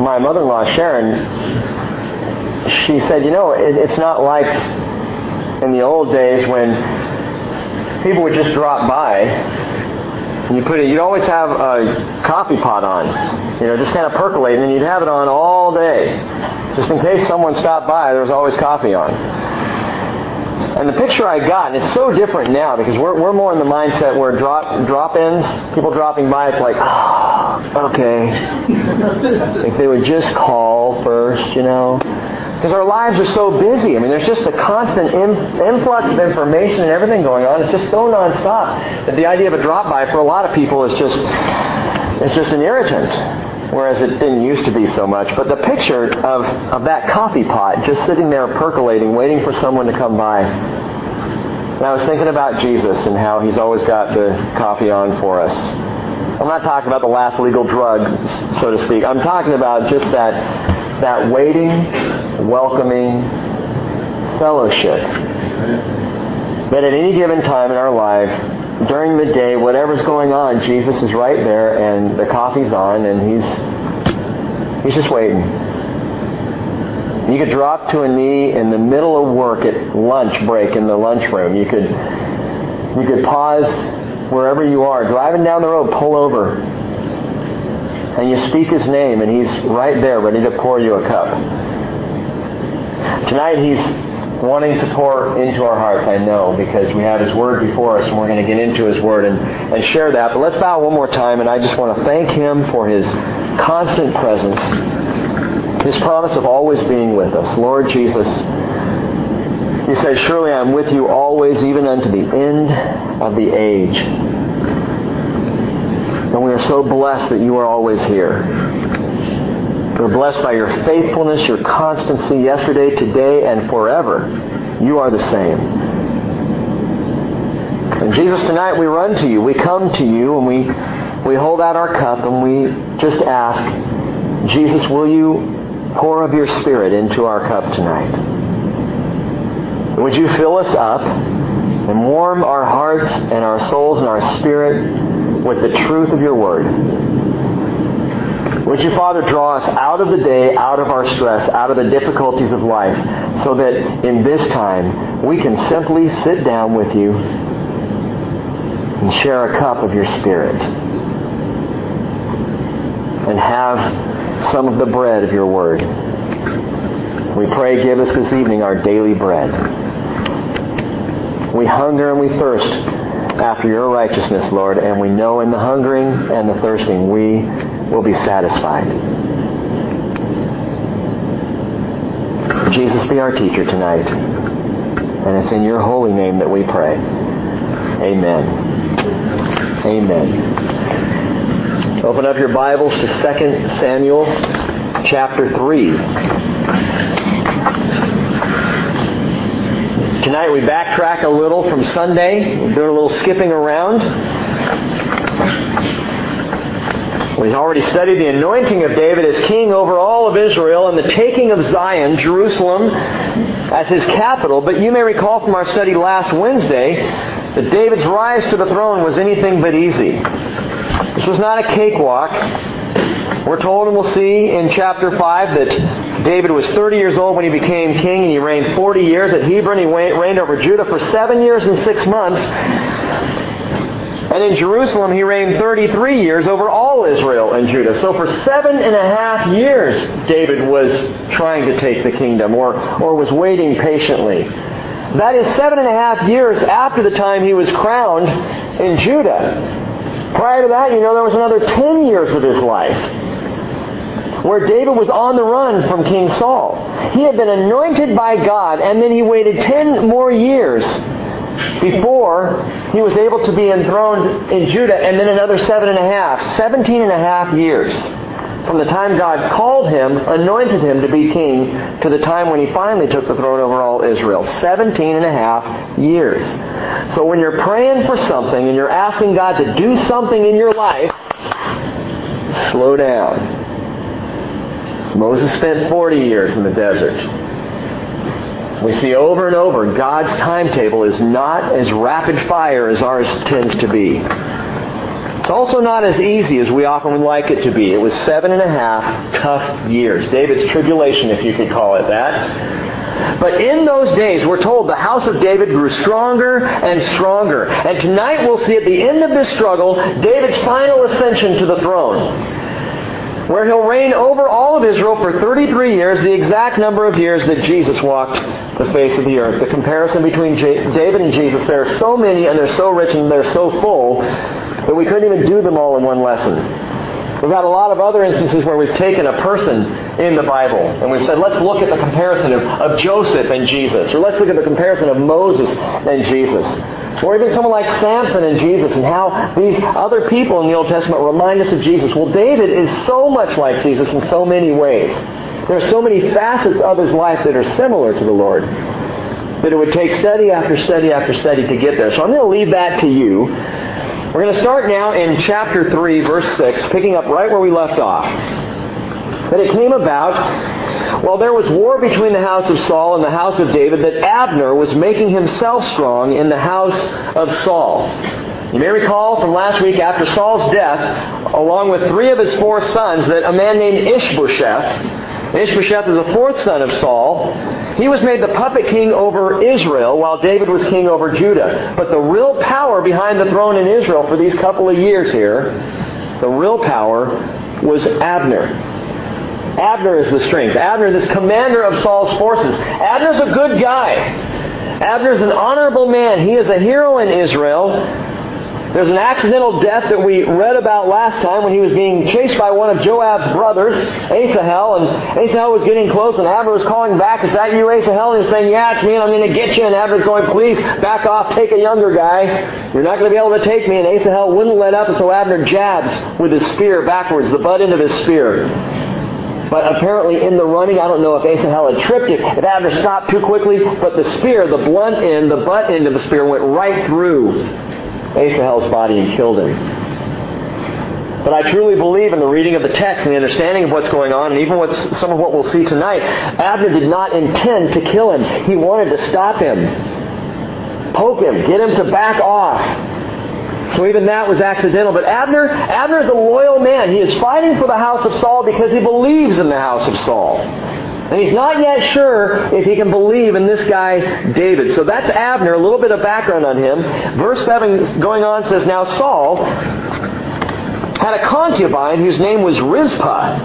my mother-in-law Sharon, she said, you know, it, it's not like in the old days when people would just drop by. And you put it, you'd always have a coffee pot on, you know, just kind of percolating, and you'd have it on all day, just in case someone stopped by. There was always coffee on. And the picture I got, and it's so different now because we're, we're more in the mindset where drop drop-ins, people dropping by, it's like, oh, okay. if they would just call first, you know. Because our lives are so busy. I mean, there's just a constant influx of information and everything going on. It's just so nonstop that the idea of a drop-by for a lot of people is just, it's just an irritant. Whereas it didn't used to be so much. But the picture of, of that coffee pot just sitting there percolating, waiting for someone to come by. And I was thinking about Jesus and how he's always got the coffee on for us. I'm not talking about the last legal drug, so to speak. I'm talking about just that that waiting, welcoming fellowship. That at any given time in our life, during the day, whatever's going on, Jesus is right there and the coffee's on and he's he's just waiting. You could drop to a knee in the middle of work at lunch break in the lunchroom. You could you could pause wherever you are, driving down the road, pull over, and you speak his name, and he's right there ready to pour you a cup. Tonight he's wanting to pour into our hearts, I know, because we have his word before us, and we're going to get into his word and, and share that. But let's bow one more time, and I just want to thank him for his constant presence, his promise of always being with us. Lord Jesus, he says, Surely I am with you always, even unto the end of the age. And we are so blessed that you are always here. Blessed by your faithfulness, your constancy yesterday, today, and forever. You are the same. And Jesus, tonight we run to you. We come to you and we, we hold out our cup and we just ask, Jesus, will you pour of your Spirit into our cup tonight? Would you fill us up and warm our hearts and our souls and our spirit with the truth of your word. Would you, Father, draw us out of the day, out of our stress, out of the difficulties of life, so that in this time we can simply sit down with you and share a cup of your Spirit and have some of the bread of your word. We pray, give us this evening our daily bread. We hunger and we thirst after your righteousness, Lord, and we know in the hungering and the thirsting we will be satisfied. Jesus be our teacher tonight. And it's in your holy name that we pray. Amen. Amen. Open up your Bibles to 2 Samuel chapter 3. Tonight we backtrack a little from Sunday. We're doing a little skipping around. We've already studied the anointing of David as king over all of Israel and the taking of Zion, Jerusalem, as his capital. But you may recall from our study last Wednesday that David's rise to the throne was anything but easy. This was not a cakewalk. We're told, and we'll see in chapter 5, that David was 30 years old when he became king, and he reigned 40 years at Hebron. He reigned over Judah for seven years and six months. And in Jerusalem, he reigned 33 years over all Israel and Judah. So for seven and a half years, David was trying to take the kingdom or, or was waiting patiently. That is seven and a half years after the time he was crowned in Judah. Prior to that, you know, there was another 10 years of his life where David was on the run from King Saul. He had been anointed by God, and then he waited 10 more years before he was able to be enthroned in Judah, and then another seven and a half, 17 and a half years from the time God called him, anointed him to be king, to the time when he finally took the throne over all Israel. 17 and a half years. So when you're praying for something and you're asking God to do something in your life, slow down. Moses spent 40 years in the desert. We see over and over God's timetable is not as rapid fire as ours tends to be. It's also not as easy as we often would like it to be. It was seven and a half tough years. David's tribulation, if you could call it that. But in those days, we're told the house of David grew stronger and stronger. And tonight we'll see at the end of this struggle, David's final ascension to the throne where he'll reign over all of Israel for 33 years, the exact number of years that Jesus walked the face of the earth. The comparison between David and Jesus, there are so many and they're so rich and they're so full that we couldn't even do them all in one lesson. We've got a lot of other instances where we've taken a person in the Bible and we've said, let's look at the comparison of, of Joseph and Jesus, or let's look at the comparison of Moses and Jesus. Or even someone like Samson and Jesus and how these other people in the Old Testament remind us of Jesus. Well, David is so much like Jesus in so many ways. There are so many facets of his life that are similar to the Lord that it would take study after study after study to get there. So I'm going to leave that to you. We're going to start now in chapter 3, verse 6, picking up right where we left off. That it came about while there was war between the house of Saul and the house of David that Abner was making himself strong in the house of Saul. You may recall from last week after Saul's death, along with three of his four sons, that a man named Ishbosheth, Ishbosheth is the fourth son of Saul, he was made the puppet king over Israel while David was king over Judah. But the real power behind the throne in Israel for these couple of years here, the real power was Abner. Abner is the strength. Abner, is this commander of Saul's forces. Abner's a good guy. Abner's an honorable man. He is a hero in Israel. There's an accidental death that we read about last time when he was being chased by one of Joab's brothers, Asahel, and Asahel was getting close, and Abner was calling back, Is that you, Asahel? And he was saying, Yeah, it's me, and I'm going to get you. And Abner's going, Please, back off, take a younger guy. You're not going to be able to take me. And Asahel wouldn't let up, and so Abner jabs with his spear backwards, the butt end of his spear. But apparently in the running, I don't know if Asahel had tripped it, if Abner stopped too quickly, but the spear, the blunt end, the butt end of the spear went right through Asahel's body and killed him. But I truly believe in the reading of the text and the understanding of what's going on, and even what's, some of what we'll see tonight, Abner did not intend to kill him. He wanted to stop him, poke him, get him to back off. So even that was accidental. But Abner, Abner is a loyal man. He is fighting for the house of Saul because he believes in the house of Saul. And he's not yet sure if he can believe in this guy, David. So that's Abner, a little bit of background on him. Verse 7 going on says, Now Saul had a concubine whose name was Rizpah,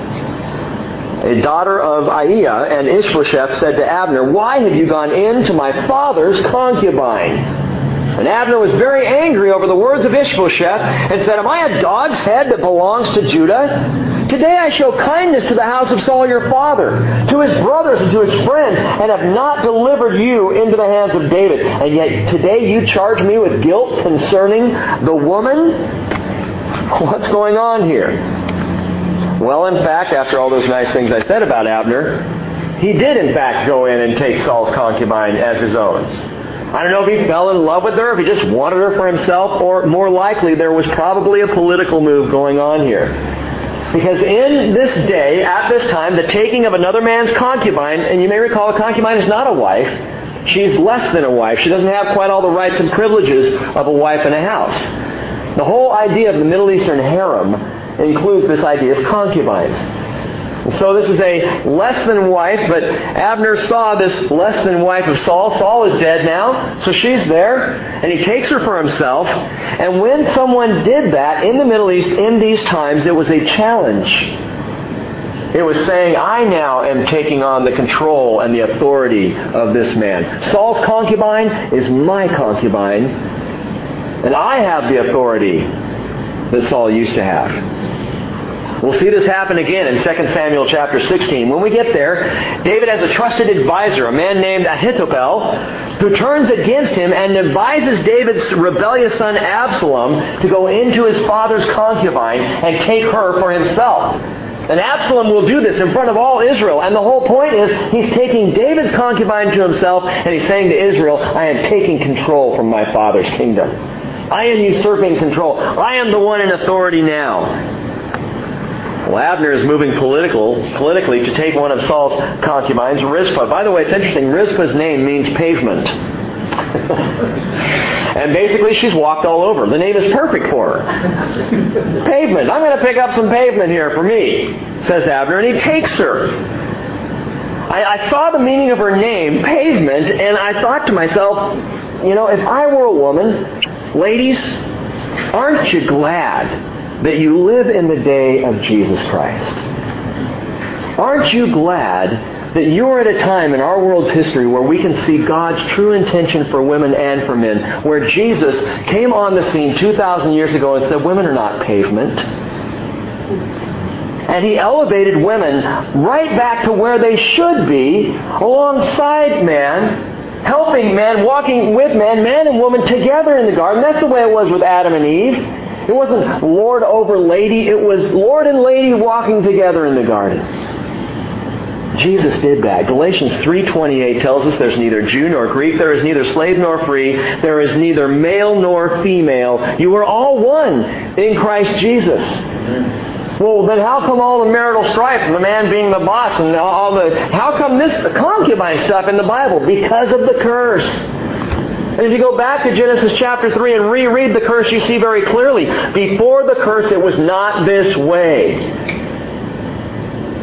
a daughter of Aiah, and Ishbosheth said to Abner, Why have you gone in to my father's concubine? And Abner was very angry over the words of Ishbosheth and said, Am I a dog's head that belongs to Judah? Today I show kindness to the house of Saul your father, to his brothers and to his friends, and have not delivered you into the hands of David. And yet today you charge me with guilt concerning the woman? What's going on here? Well, in fact, after all those nice things I said about Abner, he did in fact go in and take Saul's concubine as his own. I don't know if he fell in love with her, if he just wanted her for himself, or more likely there was probably a political move going on here. Because in this day, at this time, the taking of another man's concubine, and you may recall a concubine is not a wife, she's less than a wife. She doesn't have quite all the rights and privileges of a wife in a house. The whole idea of the Middle Eastern harem includes this idea of concubines. So this is a less than wife, but Abner saw this less than wife of Saul. Saul is dead now, so she's there, and he takes her for himself. And when someone did that in the Middle East in these times, it was a challenge. It was saying, I now am taking on the control and the authority of this man. Saul's concubine is my concubine, and I have the authority that Saul used to have. We'll see this happen again in 2 Samuel chapter 16. When we get there, David has a trusted advisor, a man named Ahithophel, who turns against him and advises David's rebellious son Absalom to go into his father's concubine and take her for himself. And Absalom will do this in front of all Israel. And the whole point is he's taking David's concubine to himself and he's saying to Israel, I am taking control from my father's kingdom. I am usurping control. I am the one in authority now. Well, Abner is moving political, politically to take one of Saul's concubines, Rizpah. By the way, it's interesting. Rizpah's name means pavement. and basically, she's walked all over. The name is perfect for her. pavement. I'm going to pick up some pavement here for me, says Abner, and he takes her. I, I saw the meaning of her name, pavement, and I thought to myself, you know, if I were a woman, ladies, aren't you glad that you live in the day of Jesus Christ? Aren't you glad that you're at a time in our world's history where we can see God's true intention for women and for men, where Jesus came on the scene 2,000 years ago and said, Women are not pavement. And he elevated women right back to where they should be, alongside man, helping man, walking with man, man and woman together in the garden. That's the way it was with Adam and Eve. It wasn't Lord over lady, it was Lord and lady walking together in the garden. Jesus did that. Galatians 3:28 tells us there's neither Jew nor Greek, there is neither slave nor free, there is neither male nor female. You are all one in Christ Jesus. Well, then how come all the marital strife, the man being the boss, and all the how come this concubine stuff in the Bible? Because of the curse. And if you go back to Genesis chapter 3 and reread the curse, you see very clearly. Before the curse, it was not this way.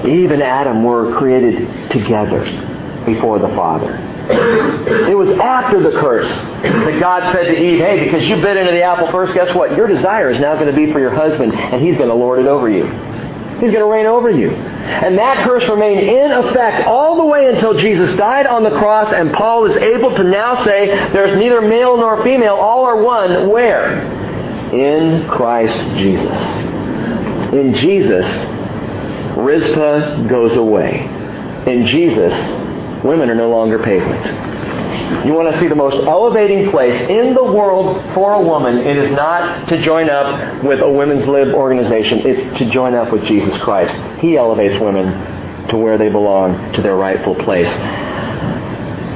Eve and Adam were created together before the Father. It was after the curse that God said to Eve, hey, because you bit into the apple first, guess what? Your desire is now going to be for your husband, and he's going to lord it over you. He's going to reign over you. And that curse remained in effect all the way until Jesus died on the cross, and Paul is able to now say there's neither male nor female, all are one. Where? In Christ Jesus. In Jesus, Rizpah goes away. In Jesus, women are no longer pavement. You want to see the most elevating place in the world for a woman, it is not to join up with a women's lib organization. It's to join up with Jesus Christ. He elevates women to where they belong, to their rightful place.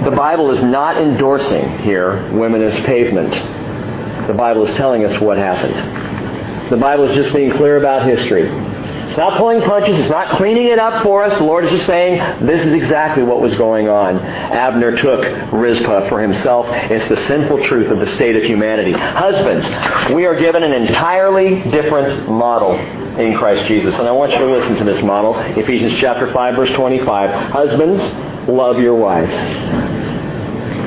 The Bible is not endorsing here women as pavement. The Bible is telling us what happened. The Bible is just being clear about history. It's not pulling punches. It's not cleaning it up for us. The Lord is just saying, this is exactly what was going on. Abner took Rizpah for himself. It's the sinful truth of the state of humanity. Husbands, we are given an entirely different model in Christ Jesus. And I want you to listen to this model. Ephesians chapter 5, verse 25. Husbands, love your wives.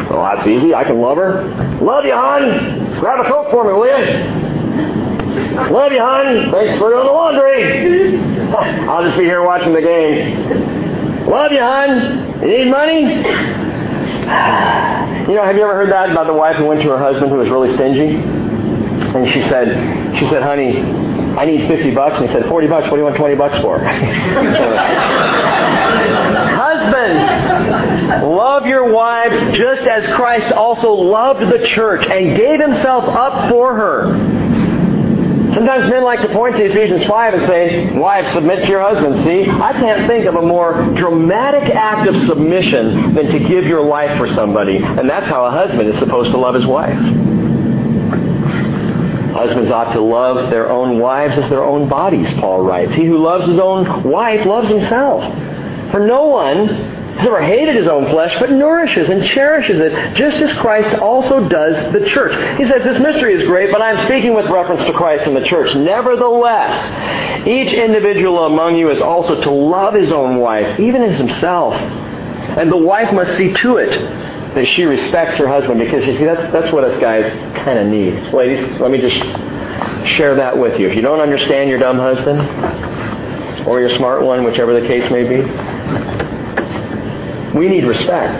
Well, that's easy. I can love her. Love you, hon. Grab a coat for me, will you? Love you, hon. Thanks for doing the laundry. I'll just be here watching the game. Love you, hon. You need money? You know, have you ever heard that about the wife who went to her husband who was really stingy? And she said, she said, honey, I need 50 bucks. And he said, 40 bucks. What do you want 20 bucks for? Husbands, love your wives just as Christ also loved the church and gave himself up for her Sometimes men like to point to Ephesians 5 and say, Wives, submit to your husbands. See, I can't think of a more dramatic act of submission than to give your life for somebody. And that's how a husband is supposed to love his wife. Husbands ought to love their own wives as their own bodies, Paul writes. He who loves his own wife loves himself. For no one He's never hated his own flesh, but nourishes and cherishes it, just as Christ also does the church. He says, This mystery is great, but I'm speaking with reference to Christ and the church. Nevertheless, each individual among you is also to love his own wife, even as himself. And the wife must see to it that she respects her husband, because you see, that's, that's what us guys kind of need. Ladies, let me just share that with you. If you don't understand your dumb husband, or your smart one, whichever the case may be, we need respect.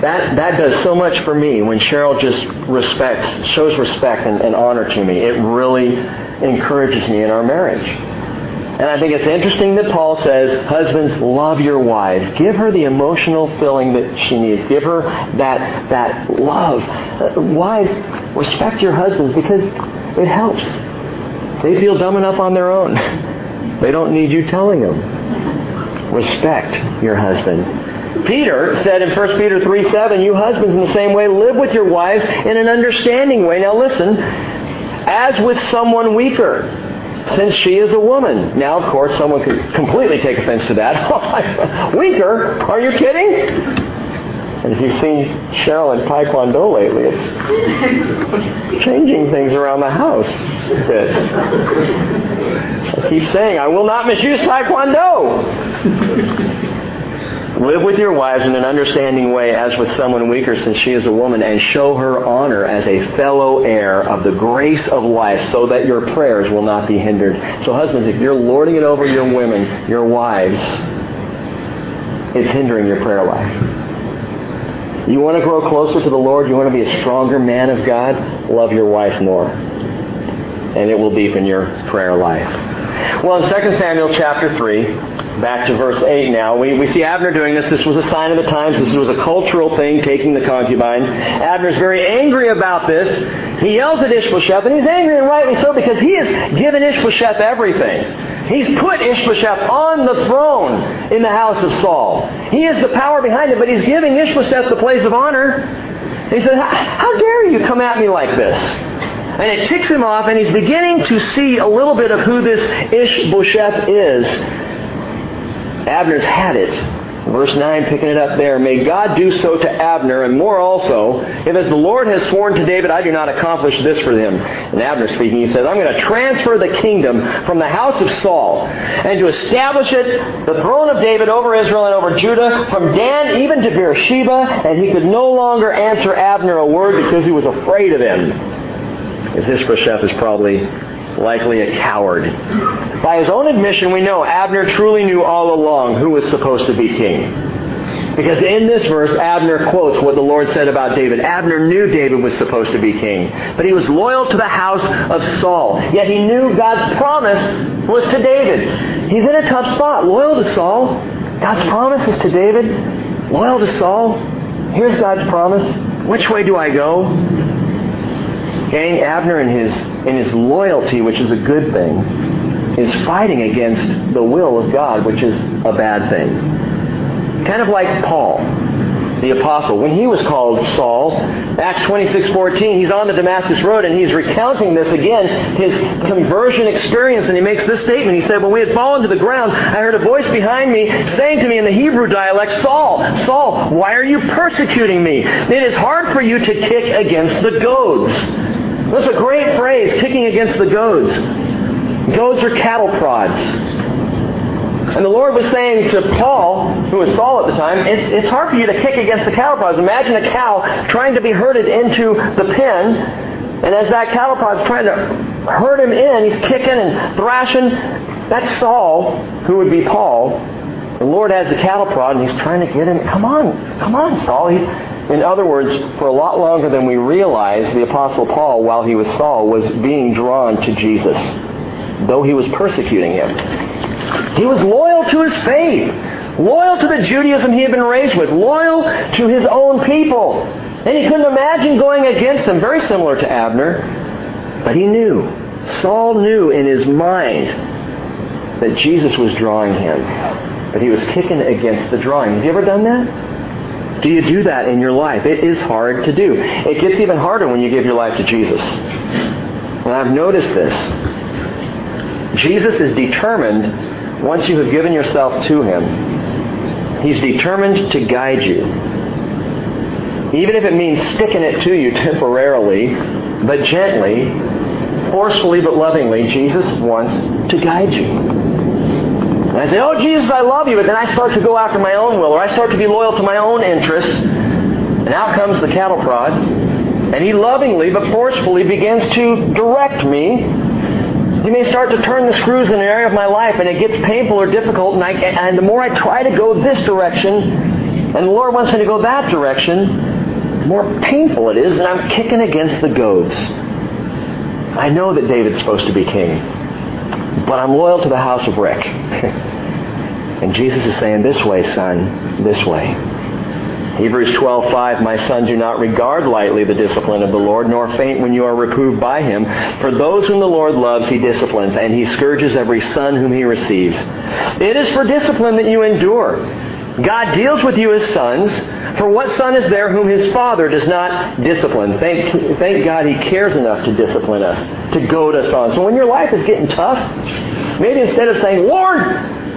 That, that does so much for me when Cheryl just respects, shows respect and, and honor to me. It really encourages me in our marriage. And I think it's interesting that Paul says, husbands, love your wives. Give her the emotional feeling that she needs. Give her that, that love. Uh, wives, respect your husbands because it helps. They feel dumb enough on their own. They don't need you telling them. Respect your husband. Peter said in 1 Peter 3 7, You husbands in the same way live with your wives in an understanding way. Now listen, as with someone weaker, since she is a woman. Now, of course, someone could completely take offense to that. weaker? Are you kidding? And if you've seen Cheryl in Taekwondo lately, it's changing things around the house. I keep saying, I will not misuse Taekwondo. Live with your wives in an understanding way as with someone weaker since she is a woman and show her honor as a fellow heir of the grace of life so that your prayers will not be hindered. So husbands, if you're lording it over your women, your wives, it's hindering your prayer life. You want to grow closer to the Lord? You want to be a stronger man of God? Love your wife more. And it will deepen your prayer life. Well, in 2 Samuel chapter 3, Back to verse 8 now. We, we see Abner doing this. This was a sign of the times. This was a cultural thing, taking the concubine. Abner's very angry about this. He yells at Ishbosheth, and he's angry and rightly so because he has given Ishbosheth everything. He's put Ishbosheth on the throne in the house of Saul. He is the power behind it, but he's giving Ishbosheth the place of honor. He says, How dare you come at me like this? And it ticks him off, and he's beginning to see a little bit of who this Ishbosheth is. Abner's had it. Verse 9, picking it up there. May God do so to Abner, and more also, if as the Lord has sworn to David, I do not accomplish this for him. And Abner speaking, he says, I'm going to transfer the kingdom from the house of Saul, and to establish it, the throne of David over Israel and over Judah, from Dan even to Beersheba, and he could no longer answer Abner a word because he was afraid of him. As Ishbosheth is probably likely a coward. By his own admission, we know Abner truly knew all along who was supposed to be king. Because in this verse, Abner quotes what the Lord said about David. Abner knew David was supposed to be king, but he was loyal to the house of Saul. Yet he knew God's promise was to David. He's in a tough spot. Loyal to Saul. God's promise is to David. Loyal to Saul. Here's God's promise. Which way do I go? Gang, Abner in his, in his loyalty, which is a good thing, is fighting against the will of God, which is a bad thing. Kind of like Paul, the apostle. When he was called Saul, Acts 26:14, he's on the Damascus road and he's recounting this again, his conversion experience, and he makes this statement. He said, When we had fallen to the ground, I heard a voice behind me saying to me in the Hebrew dialect, Saul, Saul, why are you persecuting me? It is hard for you to kick against the goads. That's a great phrase, kicking against the goads. Goads are cattle prods. And the Lord was saying to Paul, who was Saul at the time, it's, it's hard for you to kick against the cattle prods. Imagine a cow trying to be herded into the pen, and as that cattle prod's trying to herd him in, he's kicking and thrashing. That's Saul, who would be Paul. The Lord has the cattle prod, and he's trying to get him. Come on, come on, Saul. He's, in other words, for a lot longer than we realize, the Apostle Paul, while he was Saul, was being drawn to Jesus, though he was persecuting him. He was loyal to his faith, loyal to the Judaism he had been raised with, loyal to his own people. And he couldn't imagine going against them, very similar to Abner. But he knew, Saul knew in his mind that Jesus was drawing him. But he was kicking against the drawing. Have you ever done that? Do you do that in your life? It is hard to do. It gets even harder when you give your life to Jesus. And I've noticed this. Jesus is determined, once you have given yourself to Him, He's determined to guide you. Even if it means sticking it to you temporarily, but gently, forcefully but lovingly, Jesus wants to guide you. And I say, Oh, Jesus, I love you. But then I start to go after my own will, or I start to be loyal to my own interests. And out comes the cattle prod. And he lovingly but forcefully begins to direct me. He may start to turn the screws in an area of my life, and it gets painful or difficult. And, I, and the more I try to go this direction, and the Lord wants me to go that direction, the more painful it is, and I'm kicking against the goads. I know that David's supposed to be king. But I'm loyal to the house of Rick. and Jesus is saying, this way, son, this way. Hebrews 12:5 My son do not regard lightly the discipline of the Lord nor faint when you are reproved by him for those whom the Lord loves he disciplines and he scourges every son whom he receives It is for discipline that you endure God deals with you as sons for what son is there whom his father does not discipline thank thank God he cares enough to discipline us to goad us on so when your life is getting tough maybe instead of saying Lord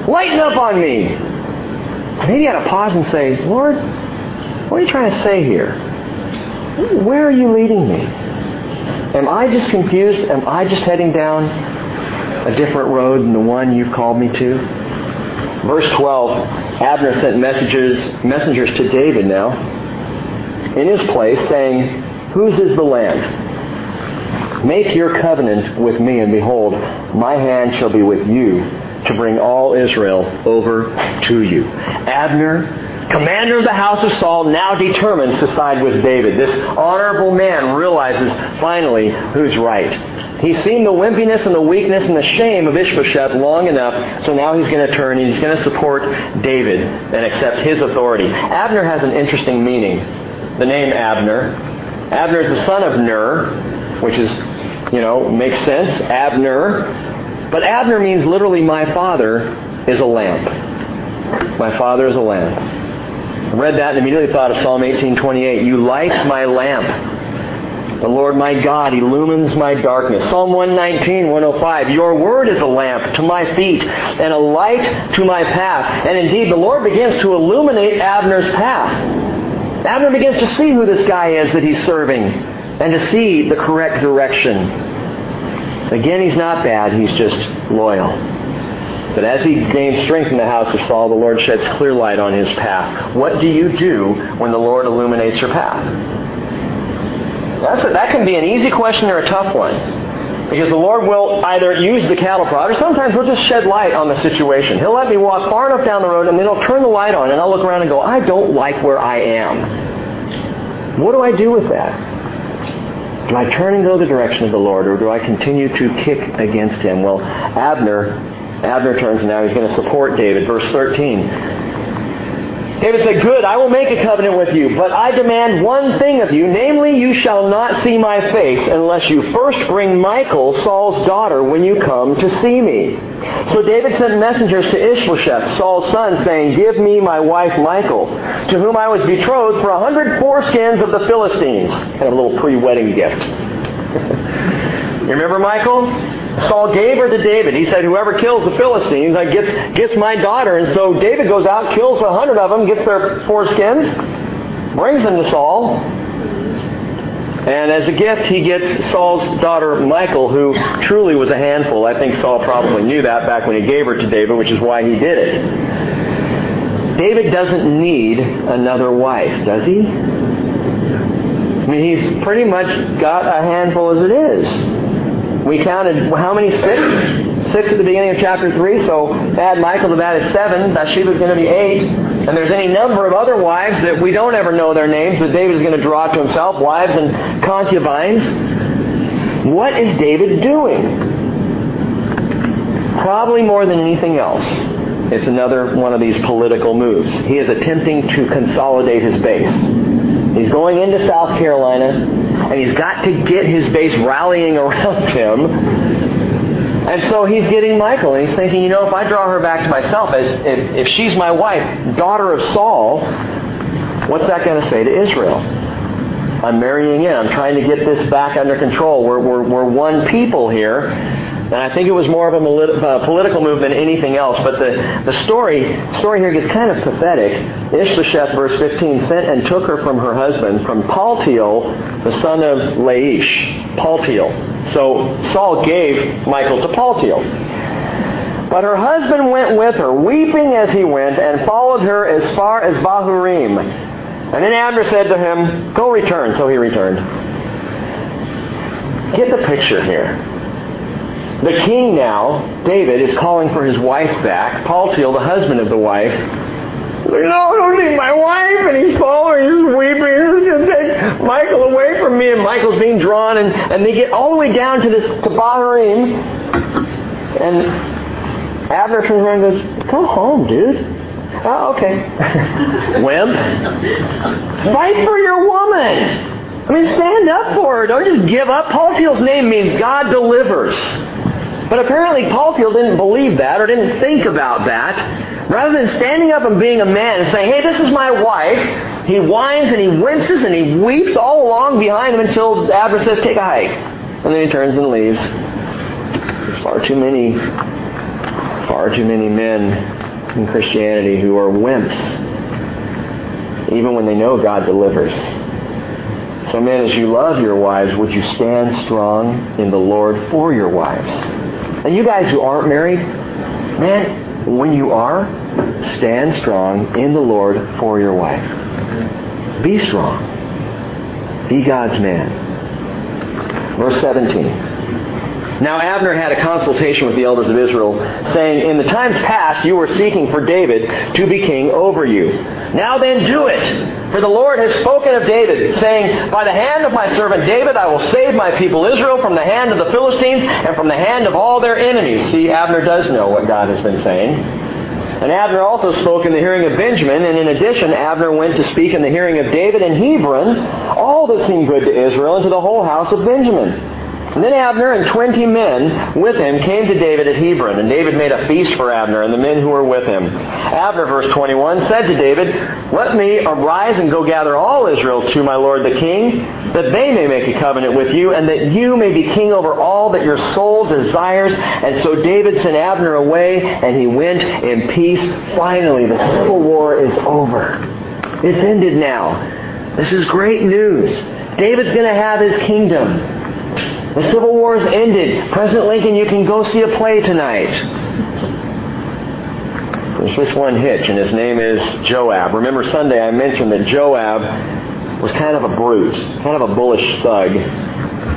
lighten up on me maybe you got to pause and say Lord What are you trying to say here? Where are you leading me? Am I just confused? Am I just heading down a different road than the one you've called me to? Verse 12, Abner sent messengers, messengers to David now in his place saying, Whose is the land? Make your covenant with me, and behold, my hand shall be with you to bring all Israel over to you. Abner, commander of the house of Saul, now determines to side with David. This honorable man realizes finally who's right. He's seen the wimpiness and the weakness and the shame of Ishbosheth long enough, so now he's going to turn and he's going to support David and accept his authority. Abner has an interesting meaning. The name Abner. Abner is the son of Ner, which is, you know, makes sense. Abner. But Abner means literally, my father is a lamp. My father is a lamp. I read that and immediately thought of Psalm 18:28. You light my lamp. The Lord my God illumines my darkness. Psalm 119, 105. Your word is a lamp to my feet and a light to my path. And indeed, the Lord begins to illuminate Abner's path. Abner begins to see who this guy is that he's serving and to see the correct direction. Again, he's not bad, he's just loyal. But as he gains strength in the house of Saul, the Lord sheds clear light on his path. What do you do when the Lord illuminates your path? A, that can be an easy question or a tough one. Because the Lord will either use the cattle prod, or sometimes He'll just shed light on the situation. He'll let me walk far enough down the road, and then He'll turn the light on, and I'll look around and go, I don't like where I am. What do I do with that? Do I turn and go the direction of the Lord, or do I continue to kick against him? Well, Abner, Abner turns now. He's going to support David. Verse 13. David said, Good, I will make a covenant with you, but I demand one thing of you, namely, you shall not see my face unless you first bring Michal, Saul's daughter, when you come to see me. So David sent messengers to Ishbosheth, Saul's son, saying, Give me my wife Michal, to whom I was betrothed for a hundred foreskins of the Philistines. Kind of a little pre-wedding gift. you remember Michal? Saul gave her to David. He said, whoever kills the Philistines like, gets, gets my daughter. And so David goes out, kills a hundred of them, gets their foreskins, brings them to Saul. And as a gift, he gets Saul's daughter Michal, who truly was a handful. I think Saul probably knew that back when he gave her to David, which is why he did it. David doesn't need another wife, does he? I mean, he's pretty much got a handful as it is. We counted how many? Six? Six at the beginning of chapter 3, so add Michal to that is seven. Bathsheba's going to be eight. And there's any number of other wives that we don't ever know their names that David is going to draw to himself, wives and concubines. What is David doing? Probably more than anything else. It's another one of these political moves. He is attempting to consolidate his base. He's going into South Carolina and he's got to get his base rallying around him. And so he's getting Michal, and he's thinking, you know, if I draw her back to myself, as if, if she's my wife, daughter of Saul, what's that going to say to Israel? I'm marrying in. I'm trying to get this back under control. We're, we're, we're one people here. And I think it was more of a uh, political move than anything else. But the, the story, story here gets kind of pathetic. Ishbosheth, verse 15, sent and took her from her husband, from Paltiel, the son of Laish. Paltiel. So Saul gave Michal to Paltiel. But her husband went with her, weeping as he went, and followed her as far as Bahurim. And then Abner said to him, Go return. So he returned. Get the picture here. The king now, David, is calling for his wife back. Paul Paltiel, the husband of the wife, no, I don't take my wife. And he's following, he's weeping. He's going to take Michal away from me. And Michal's being drawn. And, and they get all the way down to this, to Bahurim. And Abner turns around and goes, go home, dude. Oh, okay. Wimp. Fight for your woman. I mean, stand up for her. Don't just give up. Paul Paltiel's name means God delivers. But apparently Paltiel didn't believe that or didn't think about that. Rather than standing up and being a man and saying, hey, this is my wife, he whines and he winces and he weeps all along behind him until Abner says, take a hike. And then he turns and leaves. There's far too many, far too many men in Christianity who are wimps. even when they know God delivers. So, men, as you love your wives, would you stand strong in the Lord for your wives? And you guys who aren't married, man, when you are, stand strong in the Lord for your wife. Be strong. Be God's man. Verse 17. Now Abner had a consultation with the elders of Israel, saying, In the times past you were seeking for David to be king over you. Now then do it. For the Lord has spoken of David, saying, By the hand of my servant David I will save my people Israel from the hand of the Philistines and from the hand of all their enemies. See, Abner does know what God has been saying. And Abner also spoke in the hearing of Benjamin, and in addition, Abner went to speak in the hearing of David and Hebron, all that seemed good to Israel, and to the whole house of Benjamin. And then Abner and twenty men with him came to David at Hebron, and David made a feast for Abner and the men who were with him. Abner, verse 21, said to David, Let me arise and go gather all Israel to my lord the king, that they may make a covenant with you, and that you may be king over all that your soul desires. And so David sent Abner away, and he went in peace. Finally, the civil war is over. It's ended now. This is great news. David's going to have his kingdom. The Civil War is ended. President Lincoln, you can go see a play tonight. There's just one hitch, and his name is Joab. Remember Sunday I mentioned that Joab was kind of a brute, kind of a bullish thug.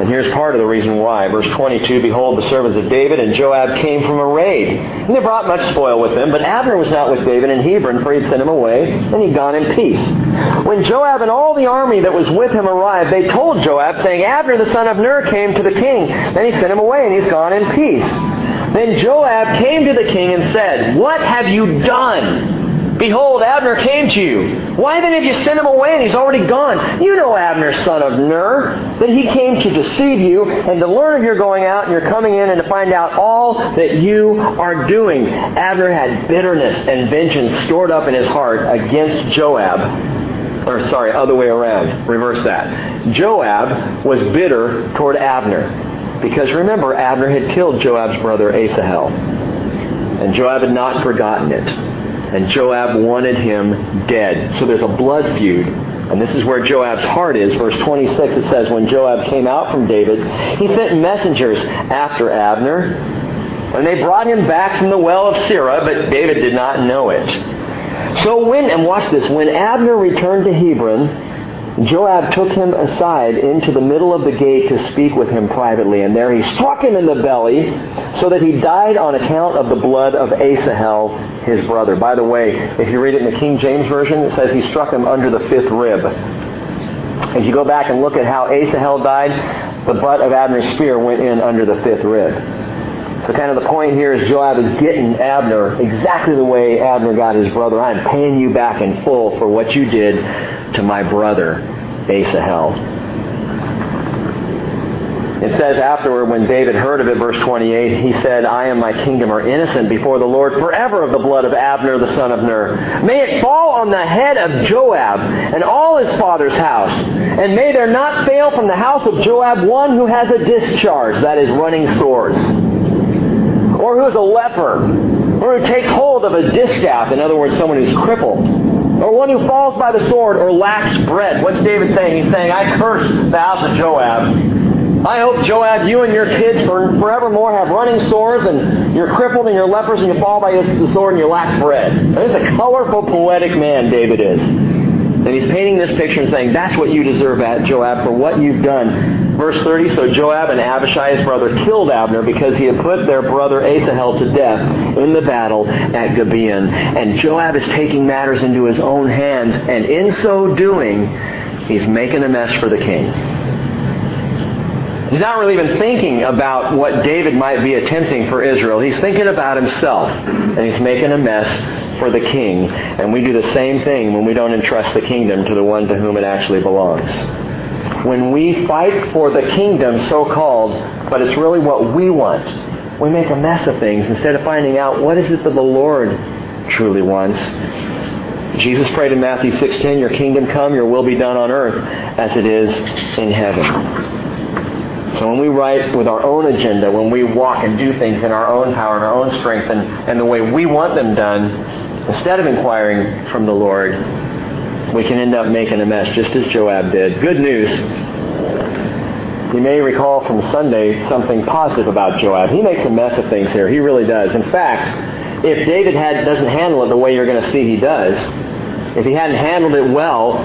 And here's part of the reason why. Verse 22, Behold, the servants of David and Joab came from a raid. And they brought much spoil with them, but Abner was not with David in Hebron, for he had sent him away, and he'd gone in peace. When Joab and all the army that was with him arrived, they told Joab, saying, Abner the son of Ner came to the king. Then he sent him away, and he's gone in peace. Then Joab came to the king and said, What have you done? Behold, Abner came to you. Why then have you sent him away and he's already gone? You know Abner, son of Ner, that he came to deceive you and to learn of your going out and your coming in and to find out all that you are doing. Abner had bitterness and vengeance stored up in his heart against Joab. Or, sorry, other way around. Reverse that. Joab was bitter toward Abner. Because remember, Abner had killed Joab's brother Asahel. And Joab had not forgotten it and Joab wanted him dead. So there's a blood feud. And this is where Joab's heart is. Verse 26, it says, When Joab came out from David, he sent messengers after Abner, and they brought him back from the well of Sirah, but David did not know it. So when, and watch this, when Abner returned to Hebron, Joab took him aside into the middle of the gate to speak with him privately, and there he struck him in the belly, so that he died on account of the blood of Asahel, his brother. By the way, if you read it in the King James Version, it says he struck him under the fifth rib. If you go back and look at how Asahel died, the butt of Abner's spear went in under the fifth rib. So kind of the point here is Joab is getting Abner exactly the way Abner got his brother. I'm paying you back in full for what you did to my brother, Asahel. It says afterward, when David heard of it, verse 28, he said, I and my kingdom are innocent before the Lord forever of the blood of Abner the son of Ner. May it fall on the head of Joab and all his father's house. And may there not fail from the house of Joab one who has a discharge, that is, running swords or who is a leper, or who takes hold of a distaff, in other words, someone who's crippled, or one who falls by the sword or lacks bread. What's David saying? He's saying, I curse the house of Joab. I hope, Joab, you and your kids for forevermore have running sores and you're crippled and you're lepers and you fall by the sword and you lack bread. It's a colorful, poetic man, David is. And he's painting this picture and saying, that's what you deserve, Joab, for what you've done Verse 30, so Joab and Abishai, his brother, killed Abner because he had put their brother Asahel to death in the battle at Gibeon. And Joab is taking matters into his own hands, and in so doing, he's making a mess for the king. He's not really even thinking about what David might be attempting for Israel. He's thinking about himself, and he's making a mess for the king. And we do the same thing when we don't entrust the kingdom to the one to whom it actually belongs when we fight for the kingdom, so called, but it's really what we want, we make a mess of things instead of finding out what is it that the Lord truly wants. Jesus prayed in Matthew 6:10, "Your kingdom come, your will be done on earth as it is in heaven." So when we write with our own agenda, when we walk and do things in our own power and our own strength and, and the way we want them done, instead of inquiring from the Lord, we can end up making a mess just as Joab did. Good news. You may recall from Sunday something positive about Joab. He makes a mess of things here. He really does. In fact, if David had, doesn't handle it the way you're going to see he does, if he hadn't handled it well,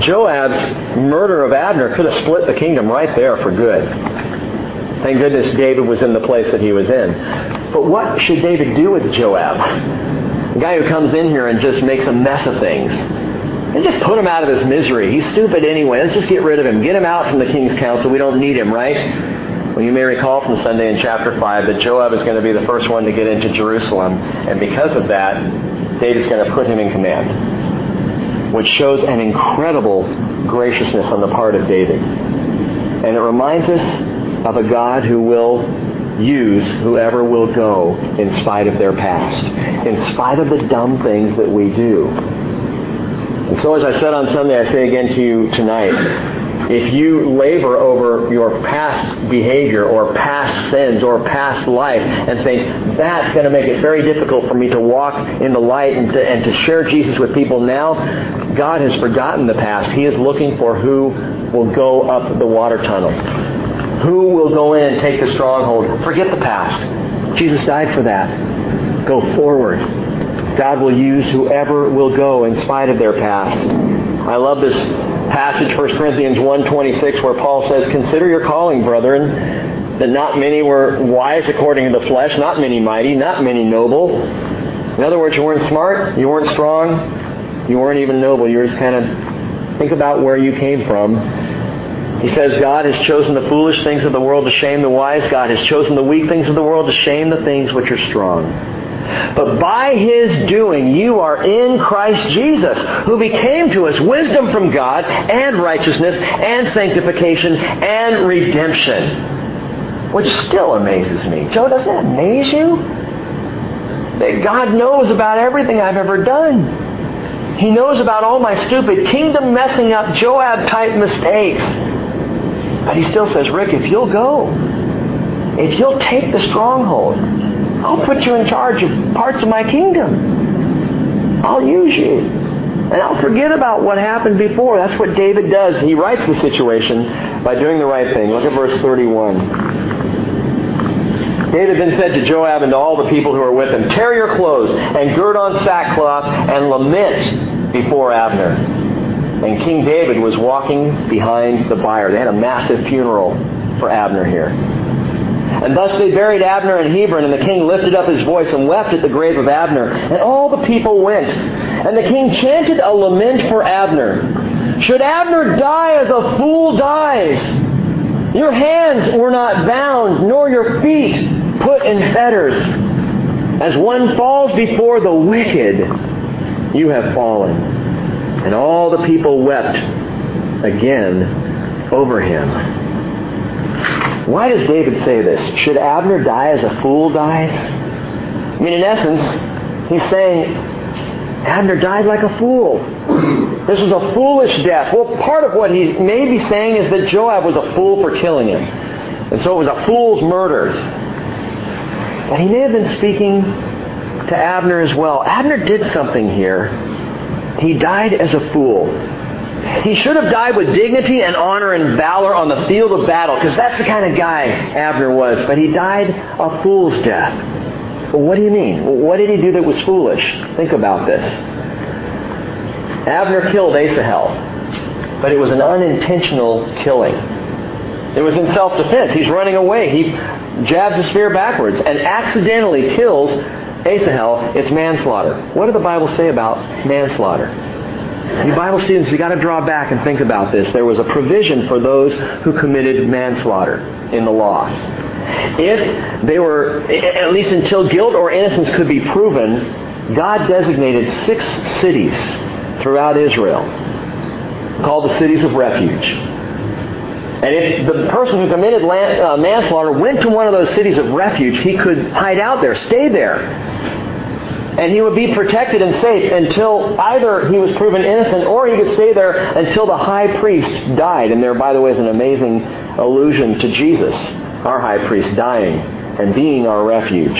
Joab's murder of Abner could have split the kingdom right there for good. Thank goodness David was in the place that he was in. But what should David do with Joab? The guy who comes in here and just makes a mess of things. And just put him out of his misery. He's stupid anyway. Let's just get rid of him. Get him out from the king's council. We don't need him, right? Well, you may recall from Sunday in chapter 5 that Joab is going to be the first one to get into Jerusalem. And because of that, David's going to put him in command, which shows an incredible graciousness on the part of David. And it reminds us of a God who will use whoever will go in spite of their past, in spite of the dumb things that we do. And so as I said on Sunday, I say again to you tonight, if you labor over your past behavior or past sins or past life and think that's going to make it very difficult for me to walk in the light and to, and to share Jesus with people now, God has forgotten the past. He is looking for who will go up the water tunnel. Who will go in and take the stronghold? Forget the past. Jesus died for that. Go forward. God will use whoever will go in spite of their past. I love this passage, 1 Corinthians 1.26, where Paul says, Consider your calling, brethren, that not many were wise according to the flesh, not many mighty, not many noble. In other words, you weren't smart, you weren't strong, you weren't even noble. You were just kind of, think about where you came from. He says, God has chosen the foolish things of the world to shame the wise. God has chosen the weak things of the world to shame the things which are strong. But by His doing, you are in Christ Jesus, who became to us wisdom from God and righteousness and sanctification and redemption. Which still amazes me. Joe, doesn't that amaze you? That God knows about everything I've ever done. He knows about all my stupid kingdom messing up Joab type mistakes. But he still says, Rick, if you'll go, if you'll take the stronghold, I'll put you in charge of parts of my kingdom. I'll use you. And I'll forget about what happened before. That's what David does. He rights the situation by doing the right thing. Look at verse 31. David then said to Joab and to all the people who were with him, Tear your clothes and gird on sackcloth and lament before Abner. And King David was walking behind the bier. They had a massive funeral for Abner here. And thus they buried Abner in Hebron, and the king lifted up his voice and wept at the grave of Abner. And all the people went. And the king chanted a lament for Abner. Should Abner die as a fool dies? Your hands were not bound, nor your feet put in fetters. As one falls before the wicked, you have fallen. And all the people wept again over him. Why does David say this? Should Abner die as a fool dies? I mean, in essence, he's saying Abner died like a fool. This was a foolish death. Well, part of what he may be saying is that Joab was a fool for killing him. And so it was a fool's murder. But he may have been speaking to Abner as well. Abner did something here. He died as a fool. He should have died with dignity and honor and valor on the field of battle, because that's the kind of guy Abner was. But he died a fool's death. Well, what do you mean? What did he do that was foolish? Think about this. Abner killed Asahel, but it was an unintentional killing. It was in self-defense. He's running away. He jabs the spear backwards and accidentally kills Asahel. It's manslaughter. What did the Bible say about manslaughter? You Bible students, you got to draw back and think about this. There was a provision for those who committed manslaughter in the law. If they were, at least until guilt or innocence could be proven, God designated six cities throughout Israel called the cities of refuge. And if the person who committed uh, manslaughter went to one of those cities of refuge, he could hide out there, stay there, and he would be protected and safe until either he was proven innocent or he could stay there until the high priest died. And there, by the way, is an amazing allusion to Jesus, our high priest, dying and being our refuge.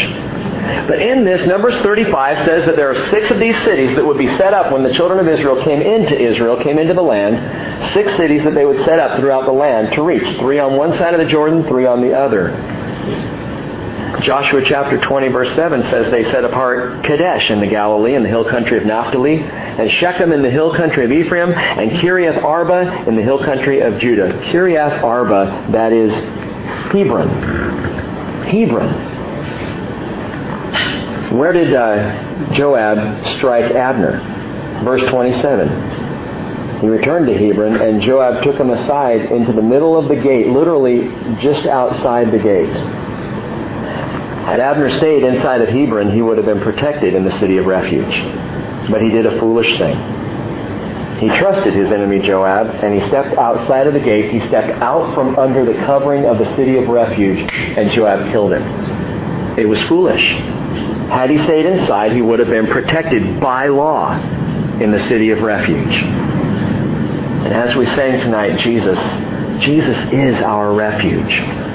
But in this, Numbers 35 says that there are six of these cities that would be set up when the children of Israel came into Israel, came into the land. Six cities that they would set up throughout the land to reach. Three on one side of the Jordan, three on the other. Joshua chapter 20 verse 7 says they set apart Kadesh in the Galilee in the hill country of Naphtali, and Shechem in the hill country of Ephraim, and Kiriath Arba in the hill country of Judah. Kiriath Arba, that is Hebron. Hebron. Where did uh, Joab strike Abner? Verse 27. He returned to Hebron, and Joab took him aside into the middle of the gate, literally just outside the gate. Had Abner stayed inside of Hebron, he would have been protected in the city of refuge. But he did a foolish thing. He trusted his enemy Joab, and he stepped outside of the gate. He stepped out from under the covering of the city of refuge, and Joab killed him. It was foolish. Had he stayed inside, he would have been protected by law in the city of refuge. And as we sang tonight, Jesus, Jesus is our refuge.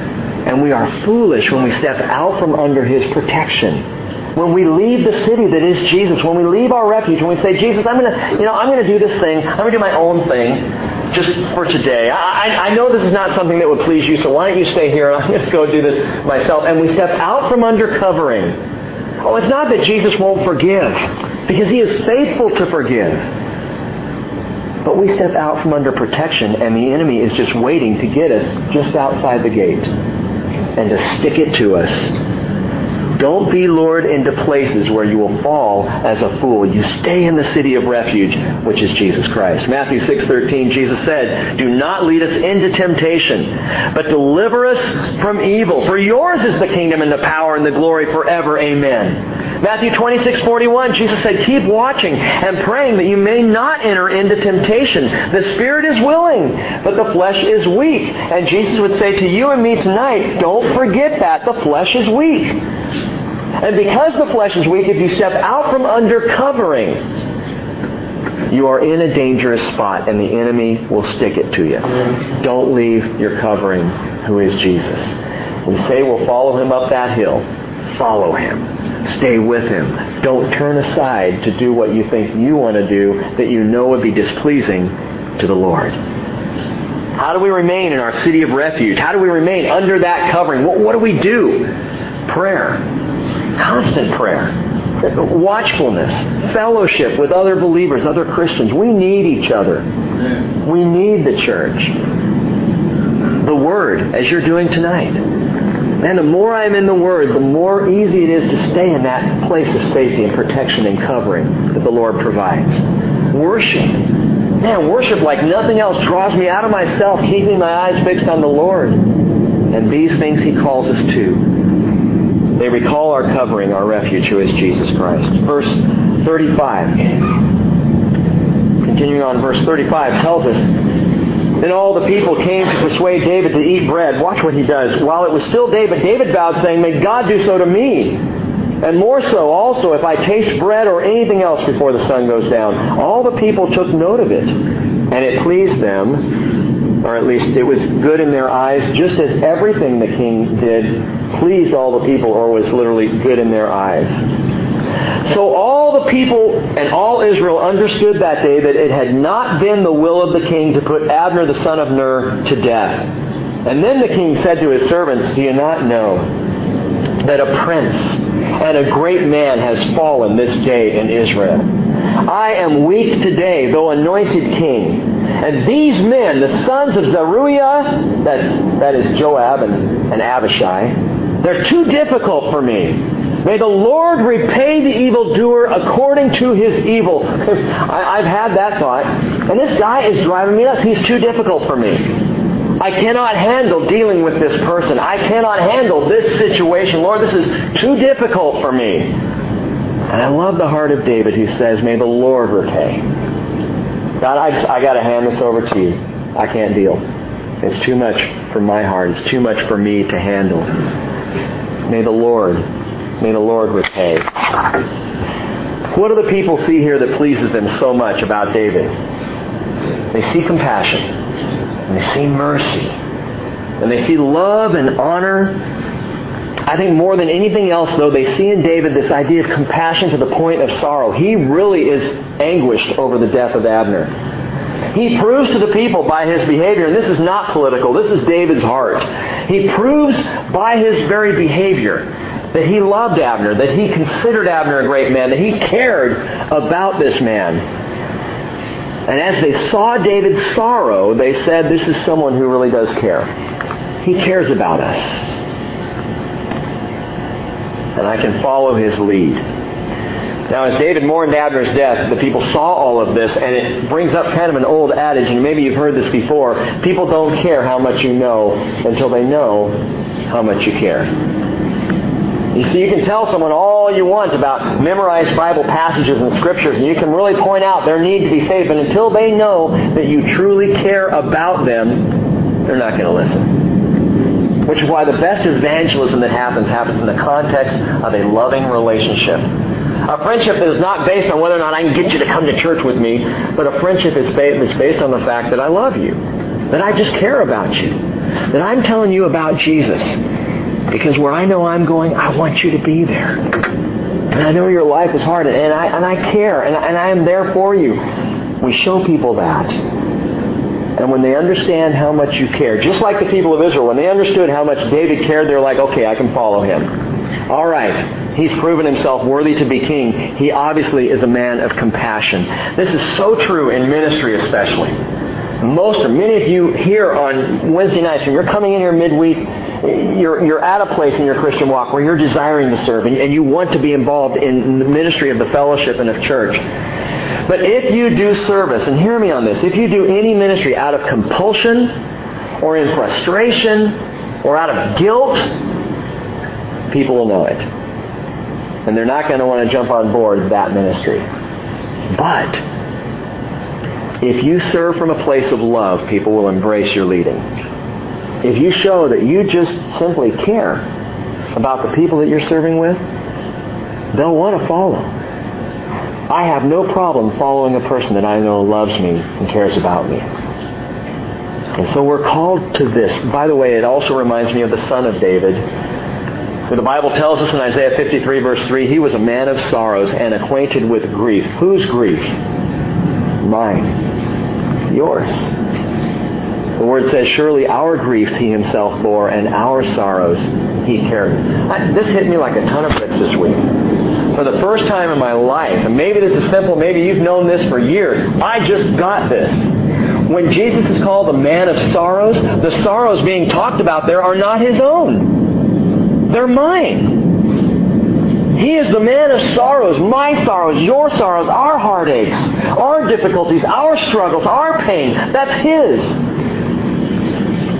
And we are foolish when we step out from under his protection. When we leave the city that is Jesus, when we leave our refuge, when we say, Jesus, I'm gonna, you know, I'm gonna do this thing, I'm gonna do my own thing just for today. I, I, know this is not something that would please you, so why don't you stay here? I'm going to go do this myself. And we step out from under covering. Oh, it's not that Jesus won't forgive, because he is faithful to forgive. But we step out from under protection, and the enemy is just waiting to get us just outside the gate and to stick it to us. Don't be lured into places where you will fall as a fool. You stay in the city of refuge, which is Jesus Christ. Matthew 6:13 Jesus said, "Do not lead us into temptation, but deliver us from evil. For yours is the kingdom and the power and the glory forever. Amen." Matthew 26:41 Jesus said, "Keep watching and praying that you may not enter into temptation. The spirit is willing, but the flesh is weak." And Jesus would say to you and me tonight, "Don't forget that the flesh is weak." And because the flesh is weak, if you step out from under covering, you are in a dangerous spot and the enemy will stick it to you. Don't leave your covering, who is Jesus. We say we'll follow him up that hill. Follow him. Stay with him. Don't turn aside to do what you think you want to do that you know would be displeasing to the Lord. How do we remain in our city of refuge? How do we remain under that covering? What, what do we do? Prayer constant prayer, watchfulness, fellowship with other believers, other Christians. We need each other. We need the church. The Word, as you're doing tonight. Man, the more I'm in the Word, the more easy it is to stay in that place of safety and protection and covering that the Lord provides. Worship. Man, worship like nothing else draws me out of myself, keeping my eyes fixed on the Lord. And these things He calls us to. They recall our covering, our refuge, who is Jesus Christ. Verse 35. Continuing on, verse 35 tells us Then all the people came to persuade David to eat bread. Watch what he does. While it was still David, David vowed, saying, May God do so to me. And more so also if I taste bread or anything else before the sun goes down. All the people took note of it, and it pleased them, or at least it was good in their eyes, just as everything the king did pleased all the people or was literally good in their eyes. So all people and all Israel understood that day that it had not been the will of the king to put Abner the son of Ner to death. And then the king said to his servants, Do you not know that a prince and a great man has fallen this day in Israel? I am weak today, though anointed king. And these men, the sons of Zeruiah, that's, that is Joab and, and Abishai, they're too difficult for me. May the Lord repay the evildoer according to his evil. I, have had that thought. And this guy is driving me nuts. He's too difficult for me. I cannot handle dealing with this person. I cannot handle this situation. Lord, this is too difficult for me. And I love the heart of David who says, May the Lord repay. God, I, I got to hand this over to you. I can't deal. It's too much for my heart. It's too much for me to handle. May the Lord, may the Lord repay. What do the people see here that pleases them so much about David? They see compassion, and they see mercy, and they see love and honor. I think more than anything else, though, they see in David this idea of compassion to the point of sorrow. He really is anguished over the death of Abner. He proves to the people by his behavior, and this is not political, this is David's heart. He proves by his very behavior that he loved Abner, that he considered Abner a great man, that he cared about this man. And as they saw David's sorrow, they said, This is someone who really does care. He cares about us. And I can follow his lead. Now, as David mourned Abner's death, the people saw all of this, and it brings up kind of an old adage, and maybe you've heard this before. People don't care how much you know until they know how much you care. You see, you can tell someone all you want about memorized Bible passages and scriptures, and you can really point out their need to be saved, but until they know that you truly care about them, they're not going to listen. Which is why the best evangelism that happens happens in the context of a loving relationship. A friendship that is not based on whether or not I can get you to come to church with me, but a friendship is based on the fact that I love you, that I just care about you, that I'm telling you about Jesus. Because where I know I'm going, I want you to be there. And I know your life is hard, and I, and I care, and, and I am there for you. We show people that. And when they understand how much you care, just like the people of Israel, when they understood how much David cared, they're like, okay, I can follow him. All right, he's proven himself worthy to be king. He obviously is a man of compassion. This is so true in ministry, especially. Most or many of you here on Wednesday nights, when you're coming in here midweek, you're, you're at a place in your Christian walk where you're desiring to serve and, and you want to be involved in the ministry of the fellowship and of church. But if you do service, and hear me on this, if you do any ministry out of compulsion or in frustration or out of guilt, people will know it. And they're not going to want to jump on board that ministry. But if you serve from a place of love, people will embrace your leading. If you show that you just simply care about the people that you're serving with, they'll want to follow. I have no problem following a person that I know loves me and cares about me. And so we're called to this. By the way, it also reminds me of the son of David. The Bible tells us in Isaiah 53, verse 3, he was a man of sorrows and acquainted with grief. Whose grief? Mine. Yours. The word says, Surely our griefs he himself bore, and our sorrows he carried. I, this hit me like a ton of bricks this week. For the first time in my life, and maybe this is simple, maybe you've known this for years, I just got this. When Jesus is called the man of sorrows, the sorrows being talked about there are not his own. They're mine. He is the man of sorrows, my sorrows, your sorrows, our heartaches, our difficulties, our struggles, our pain. That's his.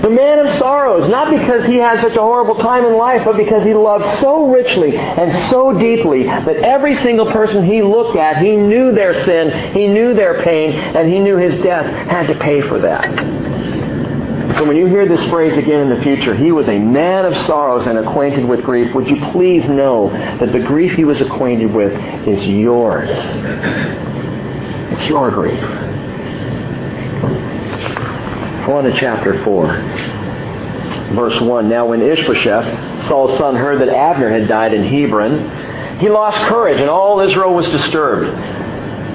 The man of sorrows, not because he had such a horrible time in life, but because he loved so richly and so deeply that every single person he looked at, he knew their sin, he knew their pain, and he knew his death had to pay for that. So when you hear this phrase again in the future, he was a man of sorrows and acquainted with grief, would you please know that the grief he was acquainted with is yours. It's your grief. On to chapter 4. Verse 1. Now when Ishbosheth, Saul's son, heard that Abner had died in Hebron, he lost courage, and all Israel was disturbed.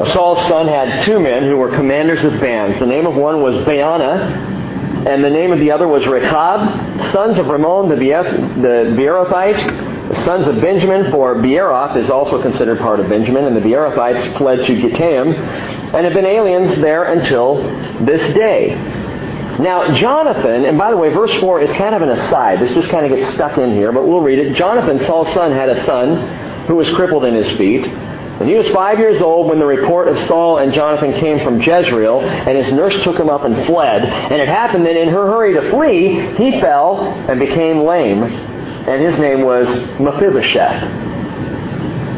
Saul's son had two men who were commanders of bands. The name of one was Baanah, and the name of the other was Rechab, sons of Rimmon the Beerothite, the sons of Benjamin, for Beeroth is also considered part of Benjamin, and the Beerothites fled to Gittaim, and have been aliens there until this day. Now, Jonathan, and by the way, verse 4 is kind of an aside. This just kind of gets stuck in here, but we'll read it. Jonathan, Saul's son, had a son who was crippled in his feet. And he was five years old when the report of Saul and Jonathan came from Jezreel, and his nurse took him up and fled. And it happened that in her hurry to flee, he fell and became lame, and his name was Mephibosheth.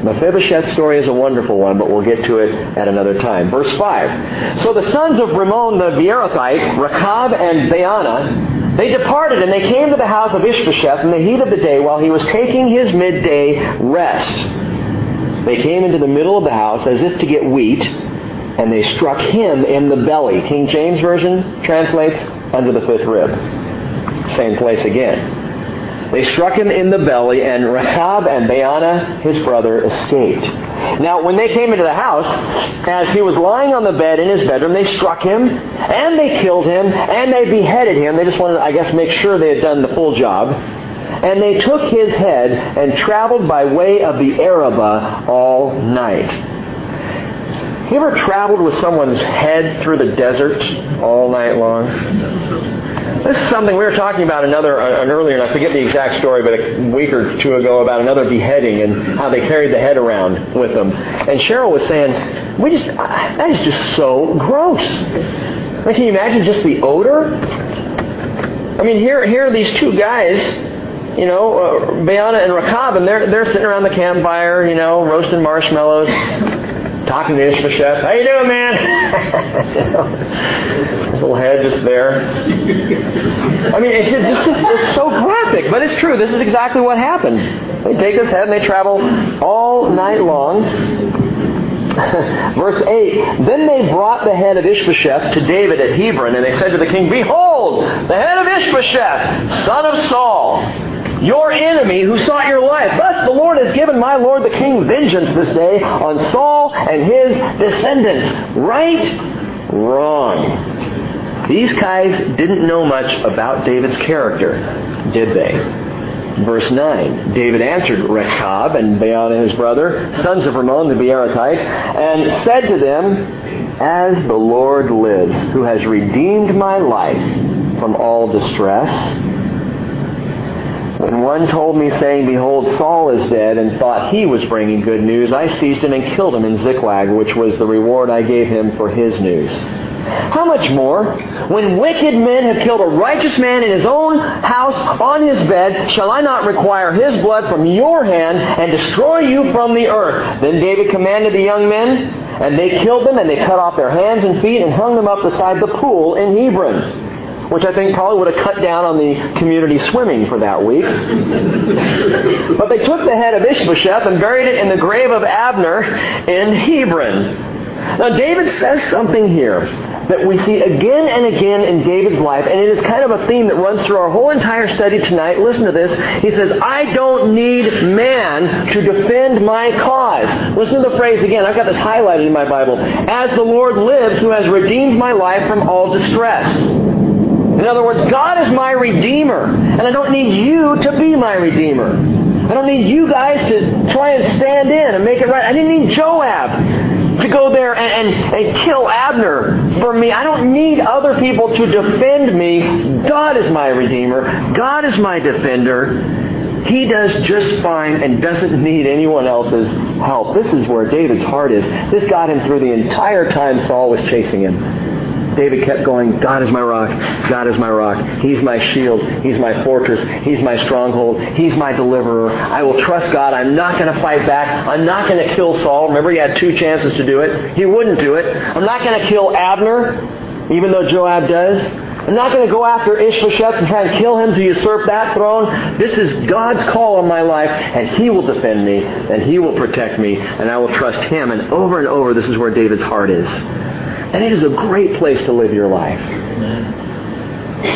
Mephibosheth's story is a wonderful one, but we'll get to it at another time. Verse 5. So the sons of Rimmon the Beerothite, Rechab and Baanah, they departed and they came to the house of Ishbosheth in the heat of the day while he was taking his midday rest. They came into the middle of the house as if to get wheat, and they struck him in the belly. King James Version translates under the fifth rib. Same place again. They struck him in the belly, and Rahab and Baanah, his brother, escaped. Now, when they came into the house, as he was lying on the bed in his bedroom, they struck him, and they killed him, and they beheaded him. They just wanted, to, I guess, make sure they had done the full job. And they took his head and traveled by way of the Arabah all night. You ever traveled with someone's head through the desert all night long? This is something we were talking about another uh, an earlier, and I forget the exact story, but a week or two ago about another beheading and how they carried the head around with them. And Cheryl was saying, "We just that is just so gross." I mean, can you imagine just the odor? I mean, here here are these two guys you know, uh, Baanah and Rechab, and they're they're sitting around the campfire, you know, roasting marshmallows, talking to Ishbosheth. How you doing, man? you know, his little head just there. I mean, it's just it's so graphic, but it's true. This is exactly what happened. They take his head and they travel all night long. Verse 8 Then they brought the head of Ishbosheth to David at Hebron, and they said to the king, Behold, the head of Ishbosheth, son of Saul your enemy who sought your life. Thus the Lord has given my Lord the king vengeance this day on Saul and his descendants. Right? Wrong. These guys didn't know much about David's character, did they? Verse 9, David answered Rechab and Baanah his brother, sons of Rimmon the Beerothite, and said to them, As the Lord lives, who has redeemed my life from all distress, when one told me, saying, Behold, Saul is dead, and thought he was bringing good news, I seized him and killed him in Ziklag, which was the reward I gave him for his news. How much more, when wicked men have killed a righteous man in his own house on his bed, shall I not require his blood from your hand and destroy you from the earth? Then David commanded the young men, and they killed them, and they cut off their hands and feet and hung them up beside the pool in Hebron which I think probably would have cut down on the community swimming for that week. but they took the head of Ishbosheth and buried it in the grave of Abner in Hebron. Now, David says something here that we see again and again in David's life, and it is kind of a theme that runs through our whole entire study tonight. Listen to this. He says, I don't need man to defend my cause. Listen to the phrase again. I've got this highlighted in my Bible. As the Lord lives, who has redeemed my life from all distress. In other words, God is my Redeemer, and I don't need you to be my Redeemer. I don't need you guys to try and stand in and make it right. I didn't need Joab to go there and, and, and kill Abner for me. I don't need other people to defend me. God is my Redeemer. God is my defender. He does just fine and doesn't need anyone else's help. This is where David's heart is. This got him through the entire time Saul was chasing him. David kept going, God is my rock. God is my rock. He's my shield. He's my fortress. He's my stronghold. He's my deliverer. I will trust God. I'm not going to fight back. I'm not going to kill Saul. Remember, he had two chances to do it. He wouldn't do it. I'm not going to kill Abner, even though Joab does. I'm not going to go after Ishbosheth and try and kill him to usurp that throne. This is God's call on my life, and He will defend me, and He will protect me, and I will trust Him. And over and over, this is where David's heart is. And it is a great place to live your life.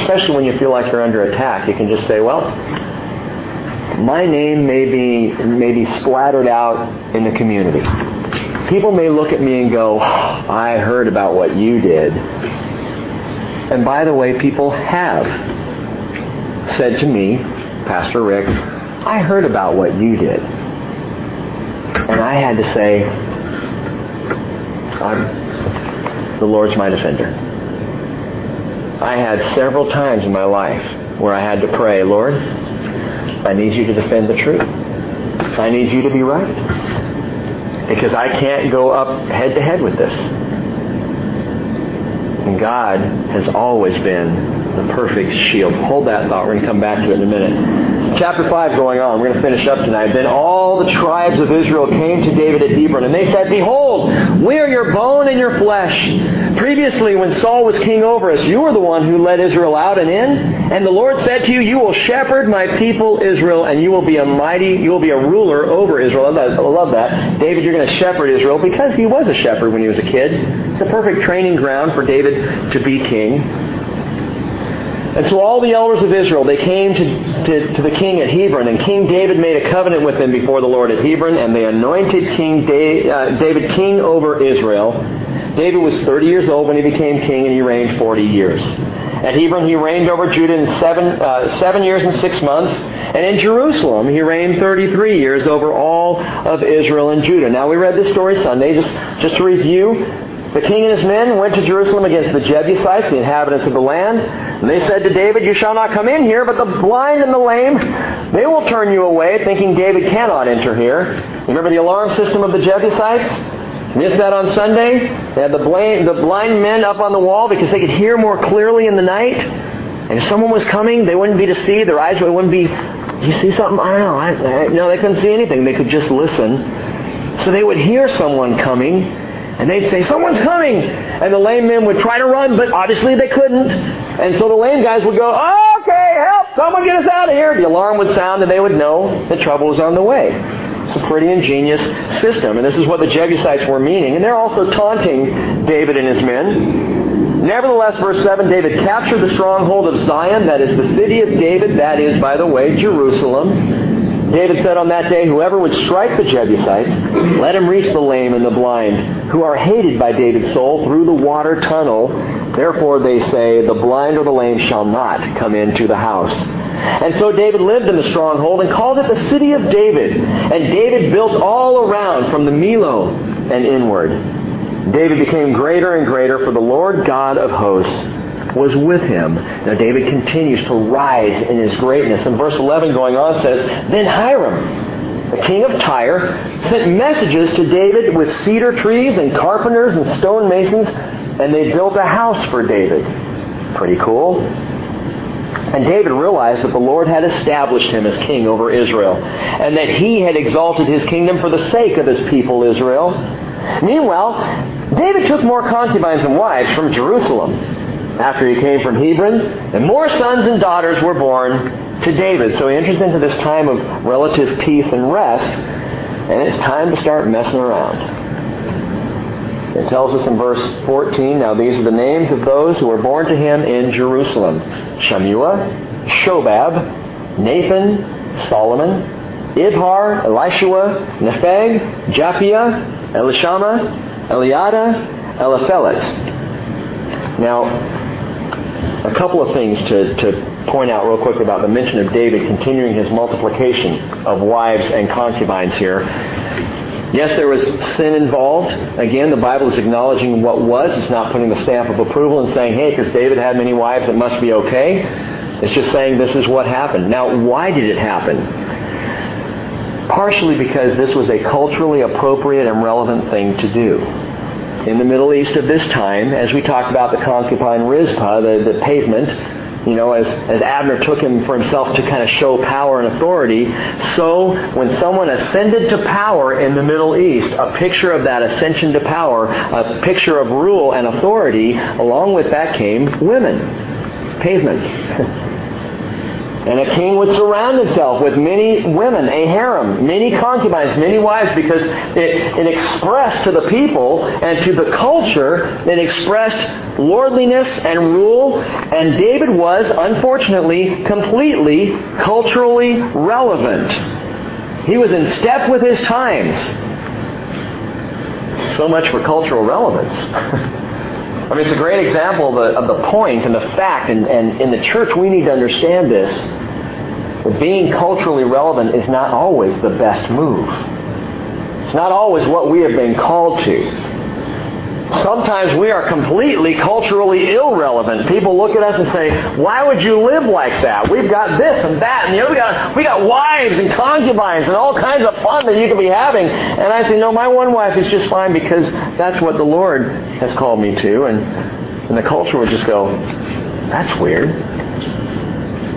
Especially when you feel like you're under attack. You can just say, well, my name may be, may be splattered out in the community. People may look at me and go, oh, I heard about what you did. And by the way, people have said to me, Pastor Rick, I heard about what you did. And I had to say, I'm the Lord's my defender. I had several times in my life where I had to pray, Lord, I need you to defend the truth. I need you to be right. Because I can't go up head to head with this. And God has always been the perfect shield. Hold that thought. We're going to come back to it in a minute chapter 5 going on. We're going to finish up tonight. Then all the tribes of Israel came to David at Hebron, and they said, Behold, we are your bone and your flesh. Previously, when Saul was king over us, you were the one who led Israel out and in. And the Lord said to you, You will shepherd my people Israel, and you will be a mighty, you will be a ruler over Israel. I love. I love that. David, you're going to shepherd Israel because he was a shepherd when he was a kid. It's a perfect training ground for David to be king. And so all the elders of Israel, they came to, to, to, the king at Hebron, and King David made a covenant with them before the Lord at Hebron, and they anointed King da- uh, David king over Israel. David was 30 years old when he became king, and he reigned 40 years. At Hebron, he reigned over Judah in seven, uh, seven years and six months. And in Jerusalem, he reigned 33 years over all of Israel and Judah. Now, we read this story Sunday. Just, just to review, the king and his men went to Jerusalem against the Jebusites, the inhabitants of the land. And they said to David, You shall not come in here, but the blind and the lame, they will turn you away, thinking David cannot enter here. Remember the alarm system of the Jebusites? Missed that on Sunday? They had the blind, the blind men up on the wall because they could hear more clearly in the night. And if someone was coming, they wouldn't be to see. Their eyes wouldn't be, you see something? I don't know. I, I, no, they couldn't see anything. They could just listen. So they would hear someone coming and they'd say, Someone's coming! And the lame men would try to run, but obviously they couldn't. And so the lame guys would go, Okay, help! Someone get us out of here! The alarm would sound and they would know that trouble was on the way. It's a pretty ingenious system. And this is what the Jebusites were meaning. And they're also taunting David and his men. Nevertheless, verse 7, David captured the stronghold of Zion, that is the city of David, that is, by the way, Jerusalem. David said on that day, Whoever would strike the Jebusites, let him reach the lame and the blind, who are hated by David's soul through the water tunnel. Therefore they say, The blind or the lame shall not come into the house. And so David lived in the stronghold and called it the city of David. And David built all around from the Millo and inward. David became greater and greater, for the Lord God of hosts was with him. Now David continues to rise in his greatness. And verse 11 going on says, Then Hiram, the king of Tyre, sent messages to David with cedar trees and carpenters and stone masons, and they built a house for David. Pretty cool. And David realized that the Lord had established him as king over Israel, and that he had exalted his kingdom for the sake of his people Israel. Meanwhile, David took more concubines and wives from Jerusalem after he came from Hebron, and more sons and daughters were born to David. So he enters into this time of relative peace and rest, and it's time to start messing around. It tells us in verse 14, now these are the names of those who were born to him in Jerusalem. Shammua, Shobab, Nathan, Solomon, Ibhar, Elishua, Nepheg, Japhia, Elishama, Eliada, Eliphelet. Now, a couple of things to, to point out real quick about the mention of David continuing his multiplication of wives and concubines here. Yes, there was sin involved. Again, the Bible is acknowledging what was. It's not putting the stamp of approval and saying, hey, because David had many wives, it must be okay. It's just saying this is what happened. Now, why did it happen? Partially because this was a culturally appropriate and relevant thing to do in the Middle East of this time, as we talked about the concubine Rizpah, the, the pavement, you know, as, as Abner took him for himself to kind of show power and authority, so when someone ascended to power in the Middle East, a picture of that ascension to power, a picture of rule and authority, along with that came women. Pavement. And a king would surround himself with many women, a harem, many concubines, many wives, because it, it expressed to the people and to the culture, it expressed lordliness and rule. And David was, unfortunately, completely culturally relevant. He was in step with his times. So much for cultural relevance. I mean, it's a great example of the, of the point and the fact, and, and in the church we need to understand this. That being culturally relevant is not always the best move. It's not always what we have been called to. Sometimes we are completely culturally irrelevant. People look at us and say, why would you live like that? We've got this and that and the other. We got, we got wives and concubines and all kinds of fun that you could be having. And I say, no, my one wife is just fine because that's what the Lord has called me to. And, and the culture would just go, that's weird.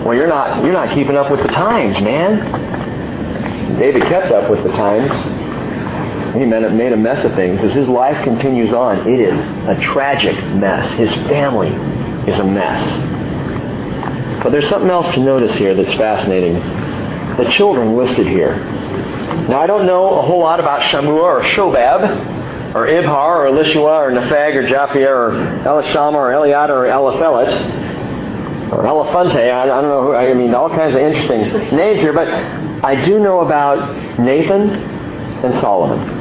Well, you're not, you're not keeping up with the times, man. David kept up with the times. He made a mess of things. As his life continues on, it is a tragic mess. His family is a mess. But there's something else to notice here that's fascinating. The children listed here. Now, I don't know a whole lot about Shammua or Shobab, or Ibhar, or Elishua, or Nepheg, or Japhia, or Elishama, or Eliada, or Eliphelet. or Elephante. I, I don't know. Who, I mean, all kinds of interesting names here. But I do know about Nathan and Solomon.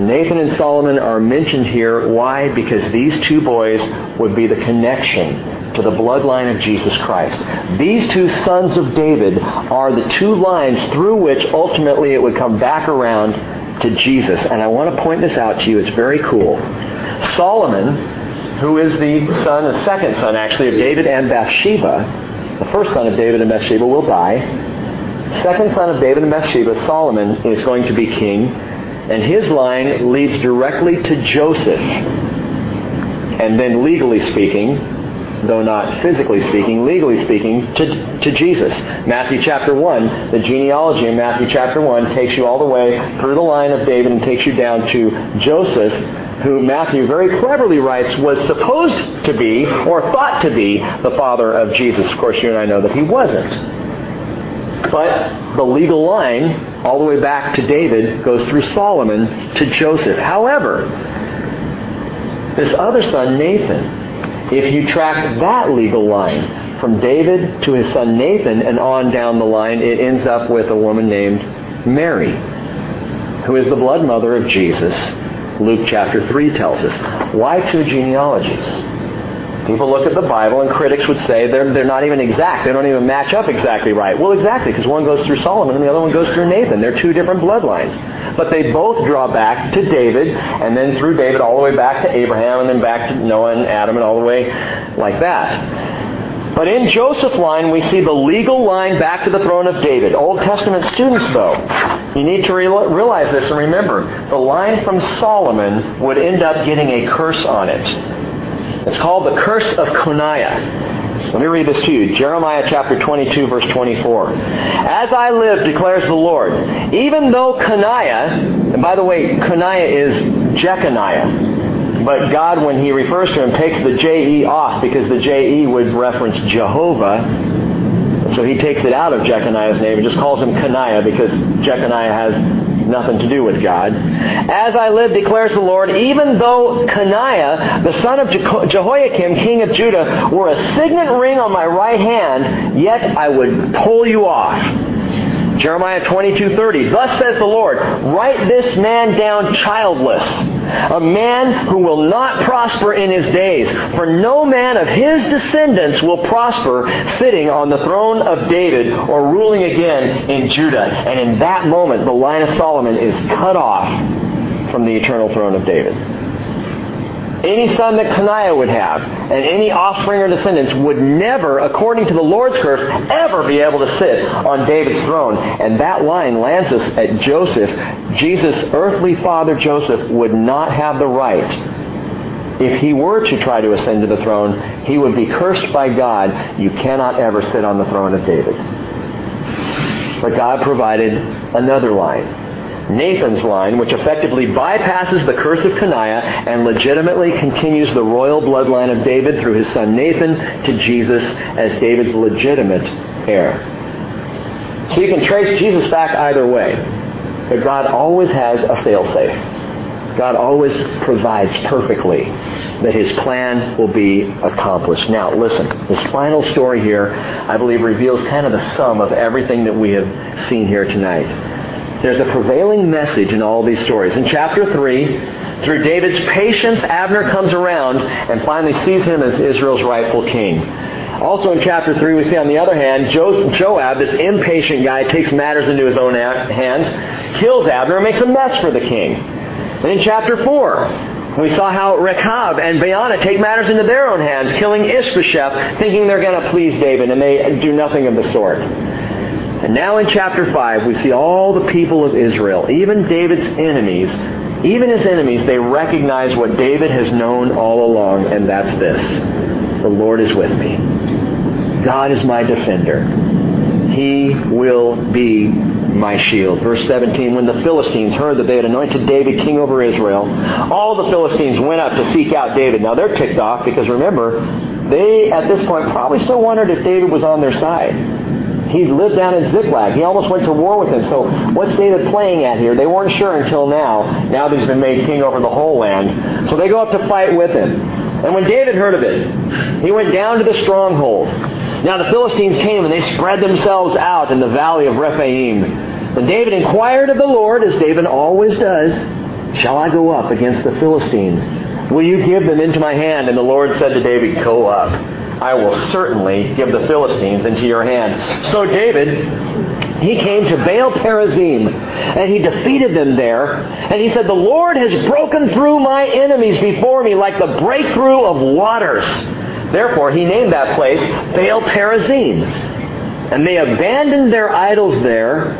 Nathan and Solomon are mentioned here. Why? Because these two boys would be the connection to the bloodline of Jesus Christ. These two sons of David are the two lines through which ultimately it would come back around to Jesus. And I want to point this out to you. It's very cool. Solomon, who is the son, the second son actually of David and Bathsheba, the first son of David and Bathsheba will die. Second son of David and Bathsheba, Solomon, is going to be king. And his line leads directly to Joseph. And then legally speaking, though not physically speaking, legally speaking, to, to Jesus. Matthew chapter 1, the genealogy in Matthew chapter 1 takes you all the way through the line of David and takes you down to Joseph, who Matthew very cleverly writes was supposed to be, or thought to be, the father of Jesus. Of course, you and I know that he wasn't. But the legal line, all the way back to David, goes through Solomon to Joseph. However, this other son, Nathan, if you track that legal line from David to his son Nathan and on down the line, it ends up with a woman named Mary, who is the blood mother of Jesus. Luke chapter 3 tells us. Why two genealogies? People look at the Bible and critics would say they're, they're not even exact. They don't even match up exactly right. Well, exactly, because one goes through Solomon and the other one goes through Nathan. They're two different bloodlines. But they both draw back to David, and then through David all the way back to Abraham, and then back to Noah and Adam, and all the way like that. But in Joseph's line, we see the legal line back to the throne of David. Old Testament students, though, you need to realize this and remember, the line from Solomon would end up getting a curse on it. It's called the curse of Coniah. Let me read this to you. Jeremiah chapter 22, verse 24. As I live, declares the Lord, even though Coniah, and by the way, Coniah is Jeconiah, but God, when he refers to him, takes the J-E off because the J-E would reference Jehovah. So he takes it out of Jeconiah's name and just calls him Coniah because Jeconiah has nothing to do with God. As I live, declares the Lord, even though Coniah, the son of Jehoiakim, king of Judah, were a signet ring on my right hand, yet I would pull you off. Jeremiah 22:30. Thus says the Lord, write this man down childless, a man who will not prosper in his days, for no man of his descendants will prosper sitting on the throne of David or ruling again in Judah. And in that moment, the line of Solomon is cut off from the eternal throne of David any son that Coniah would have, and any offspring or descendants would never, according to the Lord's curse, ever be able to sit on David's throne. And that line lands us at Joseph. Jesus' earthly father Joseph would not have the right if he were to try to ascend to the throne, he would be cursed by God. You cannot ever sit on the throne of David. But God provided another line. Nathan's line, which effectively bypasses the curse of Coniah and legitimately continues the royal bloodline of David through his son Nathan to Jesus as David's legitimate heir. So you can trace Jesus back either way. But God always has a failsafe. God always provides perfectly that his plan will be accomplished. Now, listen, this final story here, I believe, reveals kind of the sum of everything that we have seen here tonight. There's a prevailing message in all these stories. In chapter 3, through David's patience, Abner comes around and finally sees him as Israel's rightful king. Also in chapter 3, we see on the other hand, Joab, this impatient guy, takes matters into his own hands, kills Abner, and makes a mess for the king. And in chapter 4, we saw how Rechab and Baanah take matters into their own hands, killing Ishbosheth, thinking they're going to please David, and they do nothing of the sort. And now in chapter 5, we see all the people of Israel, even David's enemies, even his enemies, they recognize what David has known all along, and that's this. The Lord is with me. God is my defender. He will be my shield. Verse 17, when the Philistines heard that they had anointed David king over Israel, all the Philistines went up to seek out David. Now they're ticked off because remember, they at this point probably still wondered if David was on their side. He lived down in Ziklag. He almost went to war with him. So what's David playing at here? They weren't sure until now. Now that he's been made king over the whole land. So they go up to fight with him. And when David heard of it, he went down to the stronghold Now the Philistines came and they spread themselves out in the valley of Rephaim. And David inquired of the Lord, as David always does, Shall I go up against the Philistines? Will you give them into my hand? And the Lord said to David, Go up. I will certainly give the Philistines into your hand. So David, he came to Baal Perazim, and he defeated them there. And he said, The Lord has broken through my enemies before me like the breakthrough of waters. Therefore, he named that place Baal Perazim. And they abandoned their idols there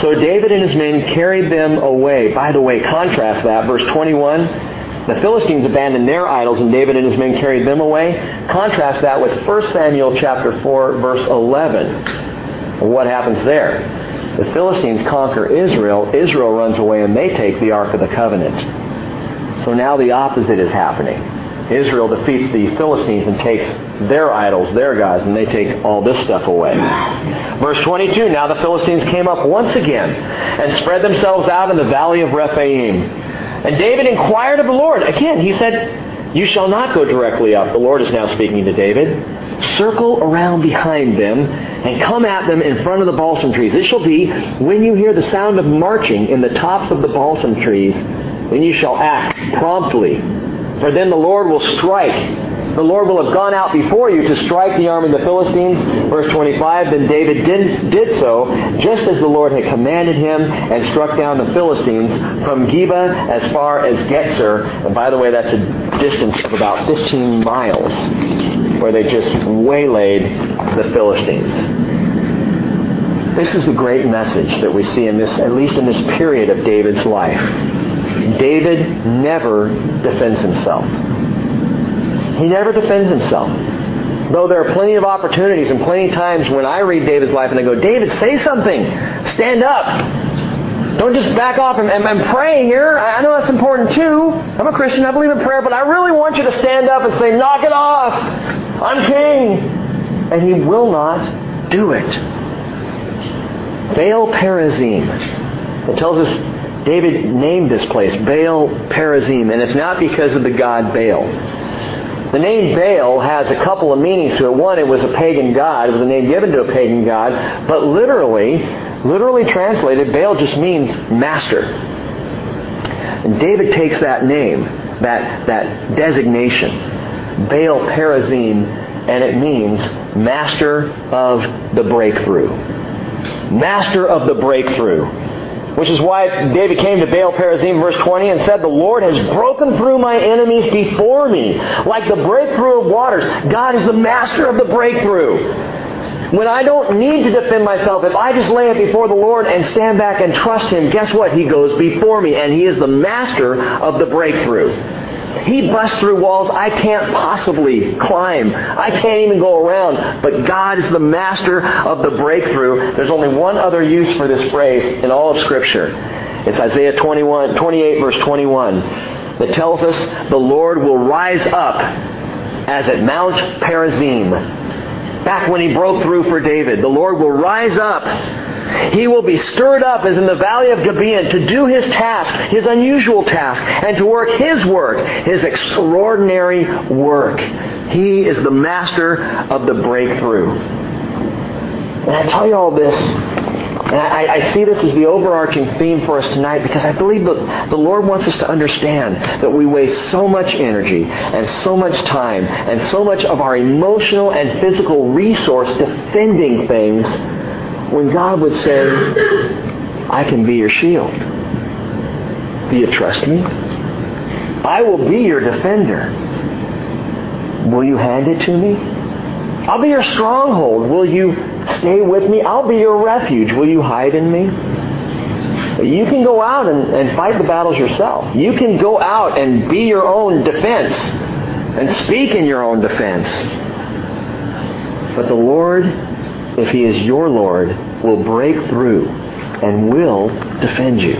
so David and his men carried them away. By the way, contrast that. Verse 21. The Philistines abandoned their idols and David and his men carried them away. Contrast that with 1 Samuel chapter 4 verse 11. What happens there? The Philistines conquer Israel. Israel runs away and they take the Ark of the Covenant. So now the opposite is happening. Israel defeats the Philistines and takes their idols, their gods, and they take all this stuff away. Verse 22, now the Philistines came up once again and spread themselves out in the valley of Rephaim. And David inquired of the Lord. Again, he said, You shall not go directly up. The Lord is now speaking to David. Circle around behind them and come at them in front of the balsam trees. It shall be when you hear the sound of marching in the tops of the balsam trees, then you shall act promptly. For then the Lord will strike the Lord will have gone out before you to strike the army of the Philistines. Verse 25, then David did, did so, just as the Lord had commanded him, and struck down the Philistines from Geba as far as Gezer. And by the way, that's a distance of about 15 miles, where they just waylaid the Philistines. This is the great message that we see in this, at least in this period of David's life. David never defends himself. He never defends himself. Though there are plenty of opportunities and plenty of times when I read David's life and I go, David, say something. Stand up. Don't just back off and, and, and pray here. I know that's important too. I'm a Christian. I believe in prayer. But I really want you to stand up and say, knock it off. I'm king. And he will not do it. Baal Perazim. It tells us David named this place Baal Perazim. And it's not because of the god Baal. The name Baal has a couple of meanings to it. One, it was a pagan god. It was a name given to a pagan god. But literally, literally translated, Baal just means master. And David takes that name, that, that designation, Baal Perazim, and it means master of the breakthrough. Master of the breakthrough. Which is why David came to Baal Perazim, verse 20, and said, The Lord has broken through my enemies before me, like the breakthrough of waters. God is the master of the breakthrough. When I don't need to defend myself, if I just lay it before the Lord and stand back and trust Him, guess what? He goes before me, and He is the master of the breakthrough. He busts through walls I can't possibly climb. I can't even go around. But God is the master of the breakthrough. There's only one other use for this phrase in all of Scripture. It's Isaiah 21, 28, verse 21, that tells us the Lord will rise up as at Mount Perazim. Back when he broke through for David, the Lord will rise up he will be stirred up as in the valley of Gibeon to do his task, his unusual task, and to work his work, his extraordinary work. He is the master of the breakthrough. And I tell you all this, and I, I, see this as the overarching theme for us tonight because I believe that the Lord wants us to understand that we waste so much energy and so much time and so much of our emotional and physical resource defending things when God would say, I can be your shield. Do you trust me? I will be your defender. Will you hand it to me? I'll be your stronghold. Will you stay with me? I'll be your refuge. Will you hide in me? You can go out and, and fight the battles yourself. You can go out and be your own defense and speak in your own defense. But the Lord if he is your Lord, will break through and will defend you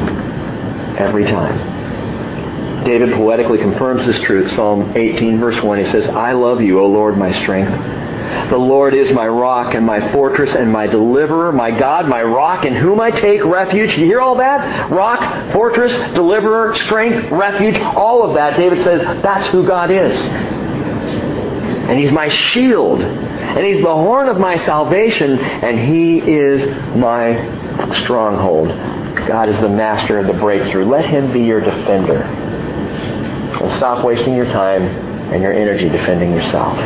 every time. David poetically confirms this truth. Psalm 18, verse 1, he says, I love you, O Lord, my strength. The Lord is my rock and my fortress and my deliverer, my God, my rock in whom I take refuge. You hear all that? Rock, fortress, deliverer, strength, refuge, all of that. David says, that's who God is. And he's my shield and He's the horn of my salvation, and He is my stronghold. God is the master of the breakthrough. Let Him be your defender. And stop wasting your time and your energy defending yourself.